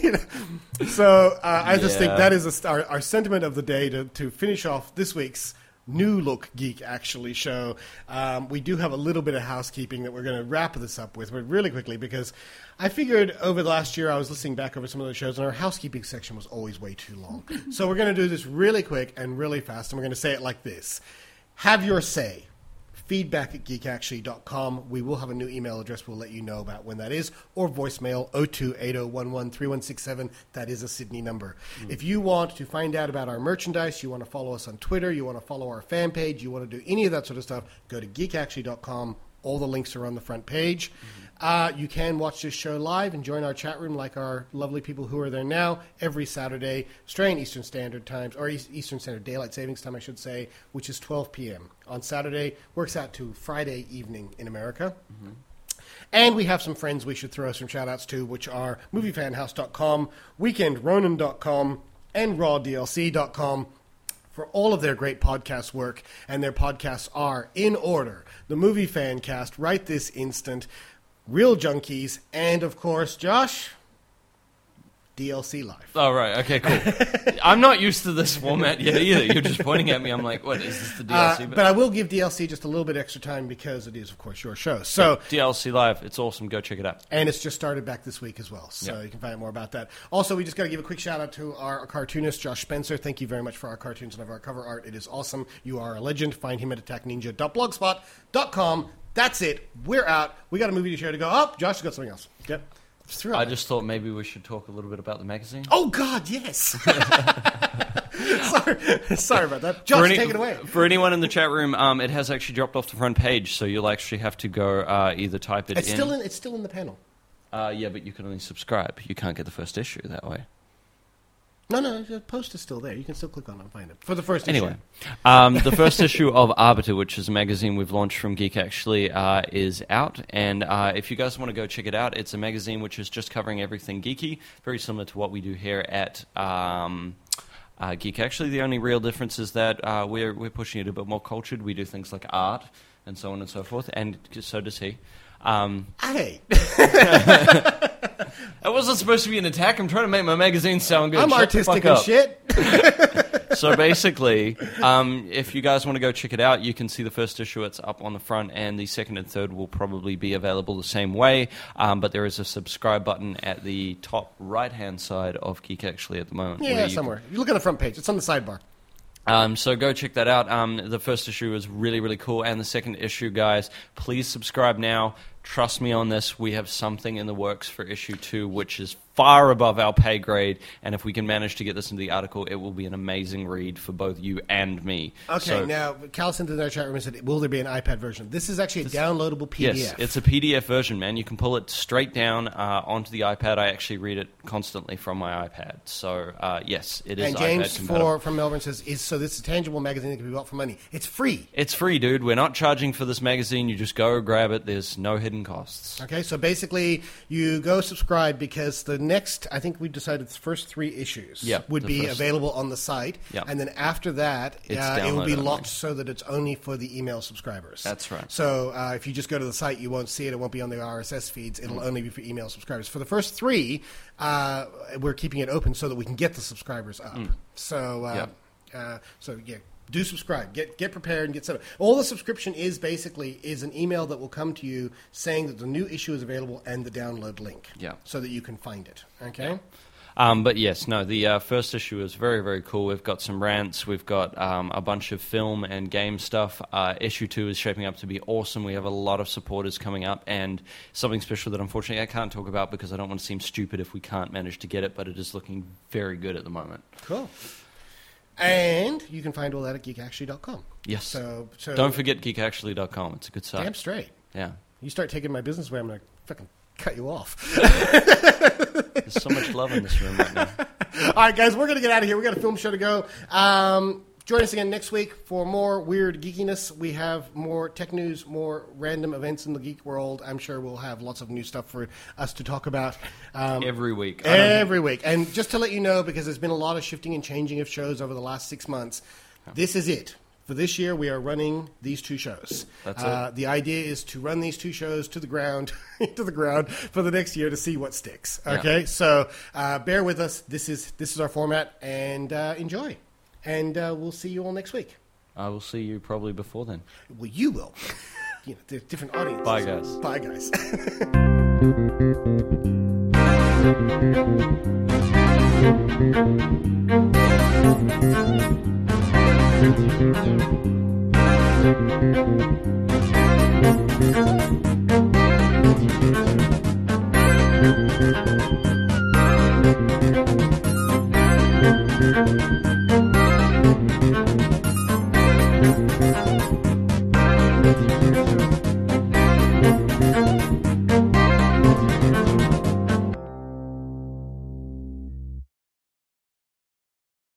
You know? So uh, I just think that is a, our, our sentiment of the day to, to finish off this week's new look geek actually show. Um, we do have a little bit of housekeeping that we're going to wrap this up with, but really quickly because I figured over the last year I was listening back over some of the shows and our housekeeping section was always way too long. so we're going to do this really quick and really fast, and we're going to say it like this: Have your say feedback at geekactually.com. We will have a new email address we'll let you know about when that is, or voicemail 0280113167. That is a Sydney number. Hmm. If you want to find out about our merchandise, you want to follow us on Twitter, you want to follow our fan page, you want to do any of that sort of stuff, go to geekactually.com. All the links are on the front page. Uh, you can watch this show live and join our chat room like our lovely people who are there now every Saturday, Australian Eastern Standard Times, or Eastern Standard Daylight Savings Time, I should say, which is 12 p.m. on Saturday. Works out to Friday evening in America. And we have some friends we should throw some shout outs to, which are moviefanhouse.com, weekendronan.com, and rawdlc.com for all of their great podcast work. And their podcasts are in order The Movie Fan Cast, right this instant, Real Junkies, and of course, Josh, DLC Live. Oh right, okay, cool. I'm not used to this format yet either. You're just pointing at me. I'm like, what is this the Uh, DLC? but I will give DLC just a little bit extra time because it is, of course, your show. So, DLC Live, it's awesome. Go check it out. And it's just started back this week as well, so Yeah. you can find out more about that. Also, we just got to give a quick shout out to our cartoonist, Josh Spencer. Thank you very much for our cartoons and of our cover art. It is awesome. You are a legend. Find him at attackninja.blogspot.com. That's it. We're out. We got a movie to share to go. Oh, Josh has got something else. Yep. Just I just thought maybe we should talk a little bit about the magazine. Oh, God, yes. sorry. sorry about that. Josh, for, any- take it away. for anyone in the chat room, um, it has actually dropped off the front page, so you'll actually have to go uh, either type it It's in. still in, it's still in the panel. uh, yeah, but you can only subscribe. You can't get the first issue that way. No, no, the post is still there. You can still click on it and find it. For the first Anyway, issue. um, the first issue of Arbiter, which is a magazine we've launched from Geek Actually, uh, is out. And uh, if you guys want to go check it out, it's a magazine which is just covering everything geeky, very similar to what we do here at. Um, uh, Geek Actually, the only real difference is that uh, we're we're pushing it a bit more cultured. We do things like art and so on and so forth, and so does he. Um, Hey, it wasn't supposed to be an attack. I'm trying to make my magazine sound good. I'm Shut artistic fuck and shit. so basically, um, if you guys want to go check it out, you can see the first issue. It's up on the front, and the second and third will probably be available the same way. Um, but there is a subscribe button at the top right hand side of Geek Actually at the moment. where Yeah, you somewhere. You look at the front page. It's on the sidebar. Um, so go check that out. Um, the first issue is really, really cool. And the second issue, guys, please subscribe now. Trust me on this. We have something in the works for issue two, which is far above our pay grade. And if we can manage to get this into the article, it will be an amazing read for both you and me. Okay, So- now Cal sent in our chat room and said, "Will there be an iPad version?" This is actually a downloadable PDF. Yes, it's a PDF version, man. You can pull it straight down uh, onto the iPad. I actually read it constantly from my iPad. So, uh, yes, it is and James for, from Melbourne says, "Is so this is a tangible magazine that can be bought for money? It's free." It's free, dude. We're not charging for this magazine. You just go grab it. There's no hidden costs. Okay, so basically, you go subscribe because the next, I think we decided the first three issues Yeah, would be first- available on the site, Yeah. and then after that, uh, it will be locked only. so that it's only for the email subscribers. That's right. So uh, if you just go to the site, you won't see it. It won't be on the RSS feeds. It'll Mm. only be for email subscribers. For the first three, uh, we're keeping it open so that we can get the subscribers up. So, uh, uh, so yeah. Do subscribe. Get get prepared and get set up. All the subscription is basically is an email that will come to you saying that the new issue is available and the download link. Yeah. So that you can find it. Okay. Um, but yes, no, the uh, first issue is very, very cool. We've got some rants, we've got um, a bunch of film and game stuff. Uh, issue two is shaping up to be awesome. We have a lot of supporters coming up, and something special that unfortunately I can't talk about because I don't want to seem stupid if we can't manage to get it, but it is looking very good at the moment. Cool. And you can find all that at geekactually.com. Yes. So, so Don't forget geekactually.com. It's a good site. Damn straight. Yeah. You start taking my business away, I'm going to fucking cut you off. There's so much love in this room right now. All right, guys, we're going to get out of here. we got a film show to go. Um, join us again next week for more weird geekiness. We have more tech news, more random events in the geek world. I'm sure we'll have lots of new stuff for us to talk about. Um, Every week. Every week. And just to let you know, because there's been a lot of shifting and changing of shows over the last six months, this is it. For this year, we are running these two shows. That's uh, it. The idea is to run these two shows to the ground, to the ground for the next year to see what sticks. Yeah. Okay, so uh, bear with us. This is this is our format, and uh, enjoy and uh, we'll see you all next week. I will see you probably before then. Well, you will. you know, different audiences. Bye, guys. Bye, guys.